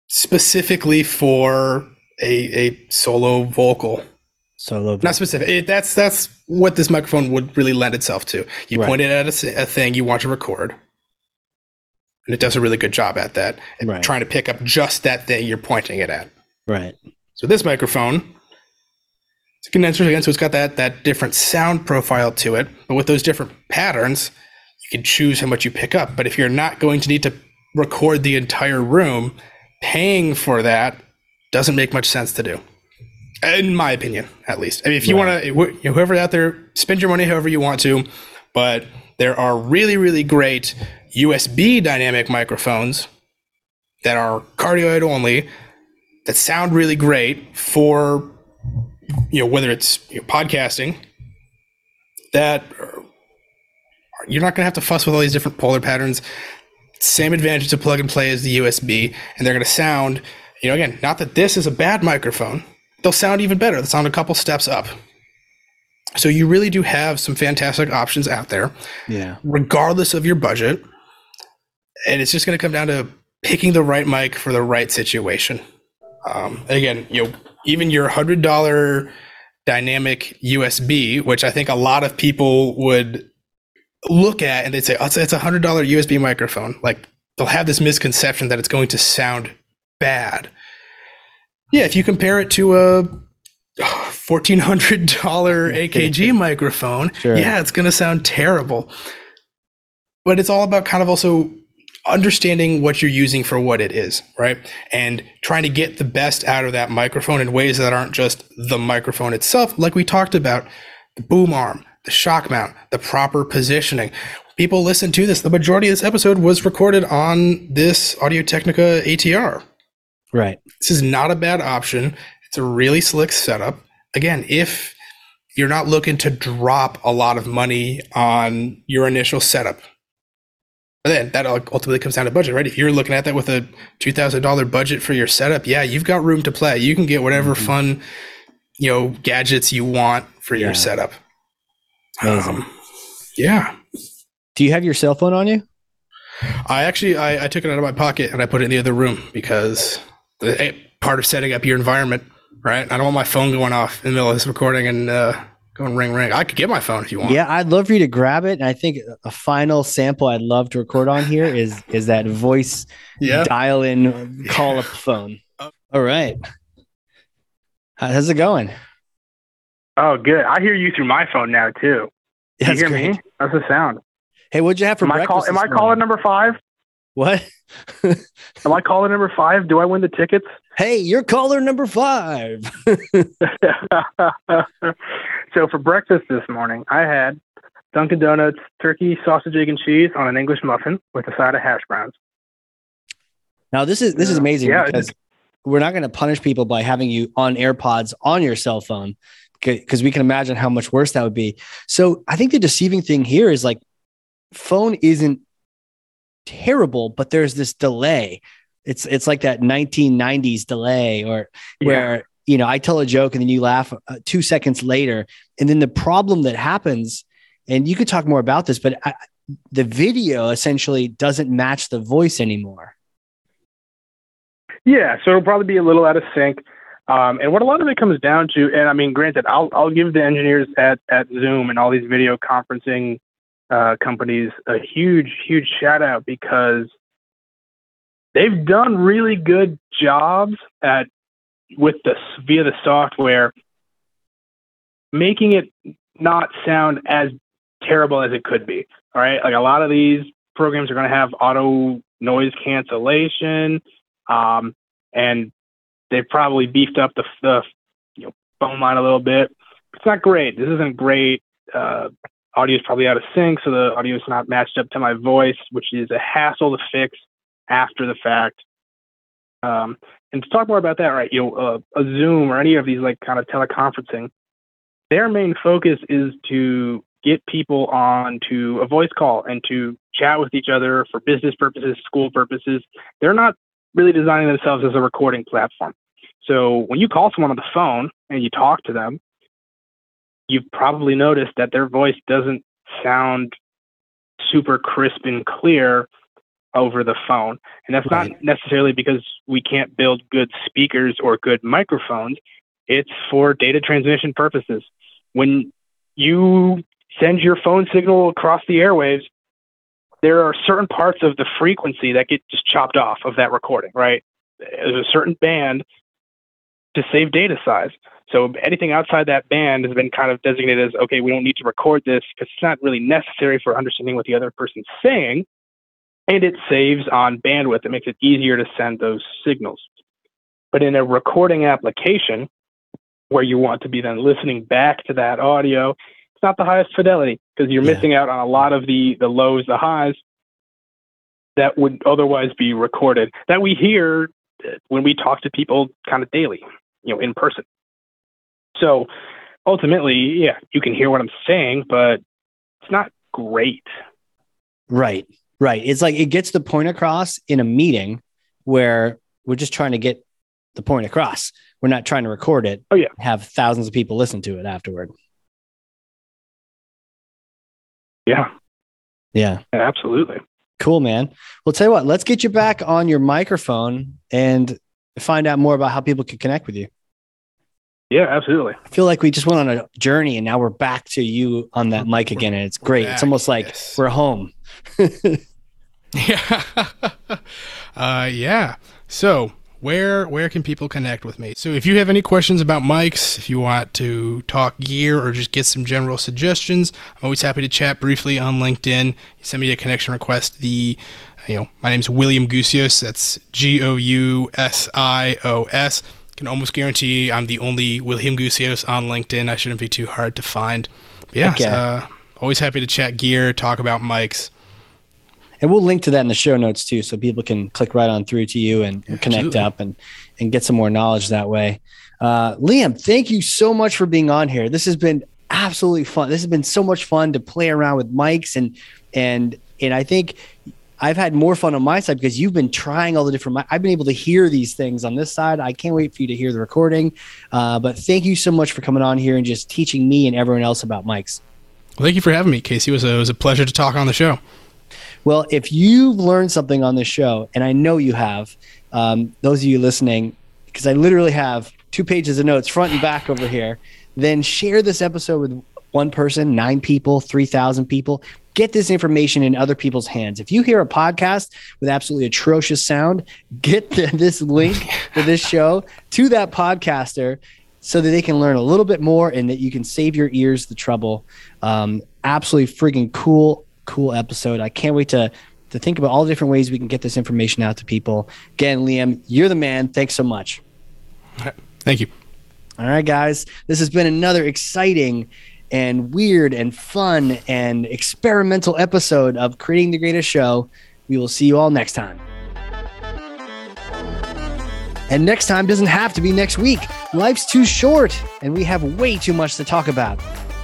specifically for a, a solo vocal. So low. Not specific. It, that's that's what this microphone would really lend itself to. You Right. point it at a thing you want to record, and it does a really good job at that. And Right. trying to pick up just that thing you're pointing it at. right. So this microphone, it's a condenser again, so it's got that that different sound profile to it. But with those different patterns, you can choose how much you pick up. But if you're not going to need to record the entire room, paying for that doesn't make much sense to do. In my opinion, at least. I mean, if you want to, whoever out there, spend your money however you want to. But there are really, really great USB dynamic microphones that are cardioid only that sound really great for you know whether it's you know, podcasting that you're not going to have to fuss with all these different polar patterns same advantage to plug and play as the usb and they're going to sound you know again not that this is a bad microphone they'll sound even better they'll sound a couple steps up so you really do have some fantastic options out there Yeah. regardless of your budget. And it's just going to come down to picking the right mic for the right situation. Um, again, you know, even your hundred dollar dynamic USB, which I think a lot of people would look at and they'd say, oh, it's, a $100 USB microphone. Like they'll have this misconception that it's going to sound bad. Yeah, if you compare it to a $1,400 AKG (laughs) microphone, sure. yeah, it's going to sound terrible. But it's all about kind of also understanding what you're using for what it is, right? And trying to get the best out of that microphone in ways that aren't just the microphone itself, like we talked about the boom arm, the shock mount, the proper positioning. People listen to this. The majority of this episode was recorded on this Audio Technica ATR. Right. This is not a bad option. It's a really slick setup. Again, if you're not looking to drop a lot of money on your initial setup, but then that ultimately comes down to budget, right? If you're looking at that with a two thousand dollar budget for your setup, yeah, you've got room to play. You can get whatever mm-hmm. fun, you know, gadgets you want for yeah. your setup. Um, yeah. Do you have your cell phone on you? I actually I, I, took it out of my pocket and I put it in the other room because the, part of setting up your environment, right? I don't want my phone going off in the middle of this recording and uh, Going ring ring. I could get my phone if you want. Yeah, I'd love for you to grab it. And I think a final sample I'd love to record on here is is that voice yeah. dial in call up phone. All right. How's it going? Oh, good. I hear you through my phone now too. you hear great. me? That's the sound. Hey, what'd you have for am breakfast? I call, am I calling number five? What? am I caller number five? Do I win the tickets? Hey, you're caller number five. (laughs) (laughs) so for breakfast this morning, I had Dunkin' Donuts turkey, sausage, egg, and cheese on an English muffin with a side of hash browns. Now this is this is amazing yeah, because we're not going to punish people by having you on AirPods on your cell phone because we can imagine how much worse that would be. So I think the deceiving thing here is like phone isn't terrible, but there's this delay it's it's like that 1990s delay or where yeah. You know I tell a joke and then you laugh uh, 2 seconds later and then the problem that happens and you could talk more about this but I, the video essentially doesn't match the voice anymore. Yeah, so it'll probably be a little out of sync. Um, and what a lot of it comes down to, and I mean, granted, I'll I'll give the engineers at at Zoom and all these video conferencing uh, companies a huge huge shout out because they've done really good jobs at with this via the software making it not sound as terrible as it could be. All right, like a lot of these programs are going to have auto noise cancellation, um, and they've probably beefed up the, the you know phone line a little bit. It's not great. This isn't great. Uh, audio is probably out of sync, so the audio is not matched up to my voice, which is a hassle to fix after the fact. Um, and to talk more about that, right? You know, uh, a Zoom or any of these like kind of teleconferencing, their main focus is to get people on to a voice call and to chat with each other for business purposes, school purposes. They're not really designing themselves as a recording platform. So when you call someone on the phone and you talk to them, you've probably noticed that their voice doesn't sound super crisp and clear over the phone. And that's right. not necessarily because we can't build good speakers or good microphones. It's for data transmission purposes. When you send your phone signal across the airwaves, there are certain parts of the frequency that get just chopped off of that recording, right? There's a certain band to save data size. So anything outside that band has been kind of designated as okay, we don't need to record this because it's not really necessary for understanding what the other person's saying and it saves on bandwidth. It makes it easier to send those signals. But in a recording application where you want to be then listening back to that audio, it's not the highest fidelity because you're yeah. missing out on a lot of the the lows, the highs that would otherwise be recorded that we hear uh, when we talk to people kind of daily, you know, in person. So ultimately, yeah, you can hear what I'm saying, but it's not great. Right. Right. It's like it gets the point across in a meeting where we're just trying to get the point across. We're not trying to record it. Oh yeah. Have thousands of people listen to it afterward. Yeah. Yeah. Absolutely. Cool, man. Well, tell you what, let's get you back on your microphone and find out more about how people can connect with you. Yeah, absolutely. I feel like we just went on a journey and now we're back to you on that mic again. And it's great. it's almost like yes. we're home. (laughs) Yeah. (laughs) uh, yeah. So where where can people connect with me? So if you have any questions about mics, if you want to talk gear or just get some general suggestions, I'm always happy to chat briefly on LinkedIn. You send me a connection request. The you know my name's William Gousios. That's G O U S I O S. Can almost guarantee I'm the only William Gousios on LinkedIn. I shouldn't be too hard to find. But yeah, Okay. uh, always happy to chat gear, talk about mics. And we'll link to that in the show notes too, so people can click right on through to you and, and connect absolutely. up and and get some more knowledge that way. Uh, Liam, thank you so much for being on here. This has been absolutely fun. This has been so much fun to play around with mics and and and I think I've had more fun on my side because you've been trying all the different. I've been able to hear these things on this side. I can't wait for you to hear the recording. Uh, but thank you so much for coming on here and just teaching me and everyone else about mics. Well, thank you for having me, Casey. It was a, it was a pleasure to talk on the show. Well, if you've learned something on this show, and I know you have, um, those of you listening, because I literally have two pages of notes front and back over here, then share this episode with one person, nine people, 3,000 people. Get this information in other people's hands. If you hear a podcast with absolutely atrocious sound, get the, this link to this show to that podcaster so that they can learn a little bit more and that you can save your ears the trouble. Um, absolutely freaking cool, cool episode. I can't wait to to think about all the different ways we can get this information out to people. Again, Liam, you're the man. Thanks so much. Thank you. All right, guys. This has been another exciting and weird and fun and experimental episode of Creating the Greatest Show. We will see you all next time. And next time doesn't have to be next week. Life's too short, and we have way too much to talk about.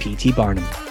P.T. Barnum.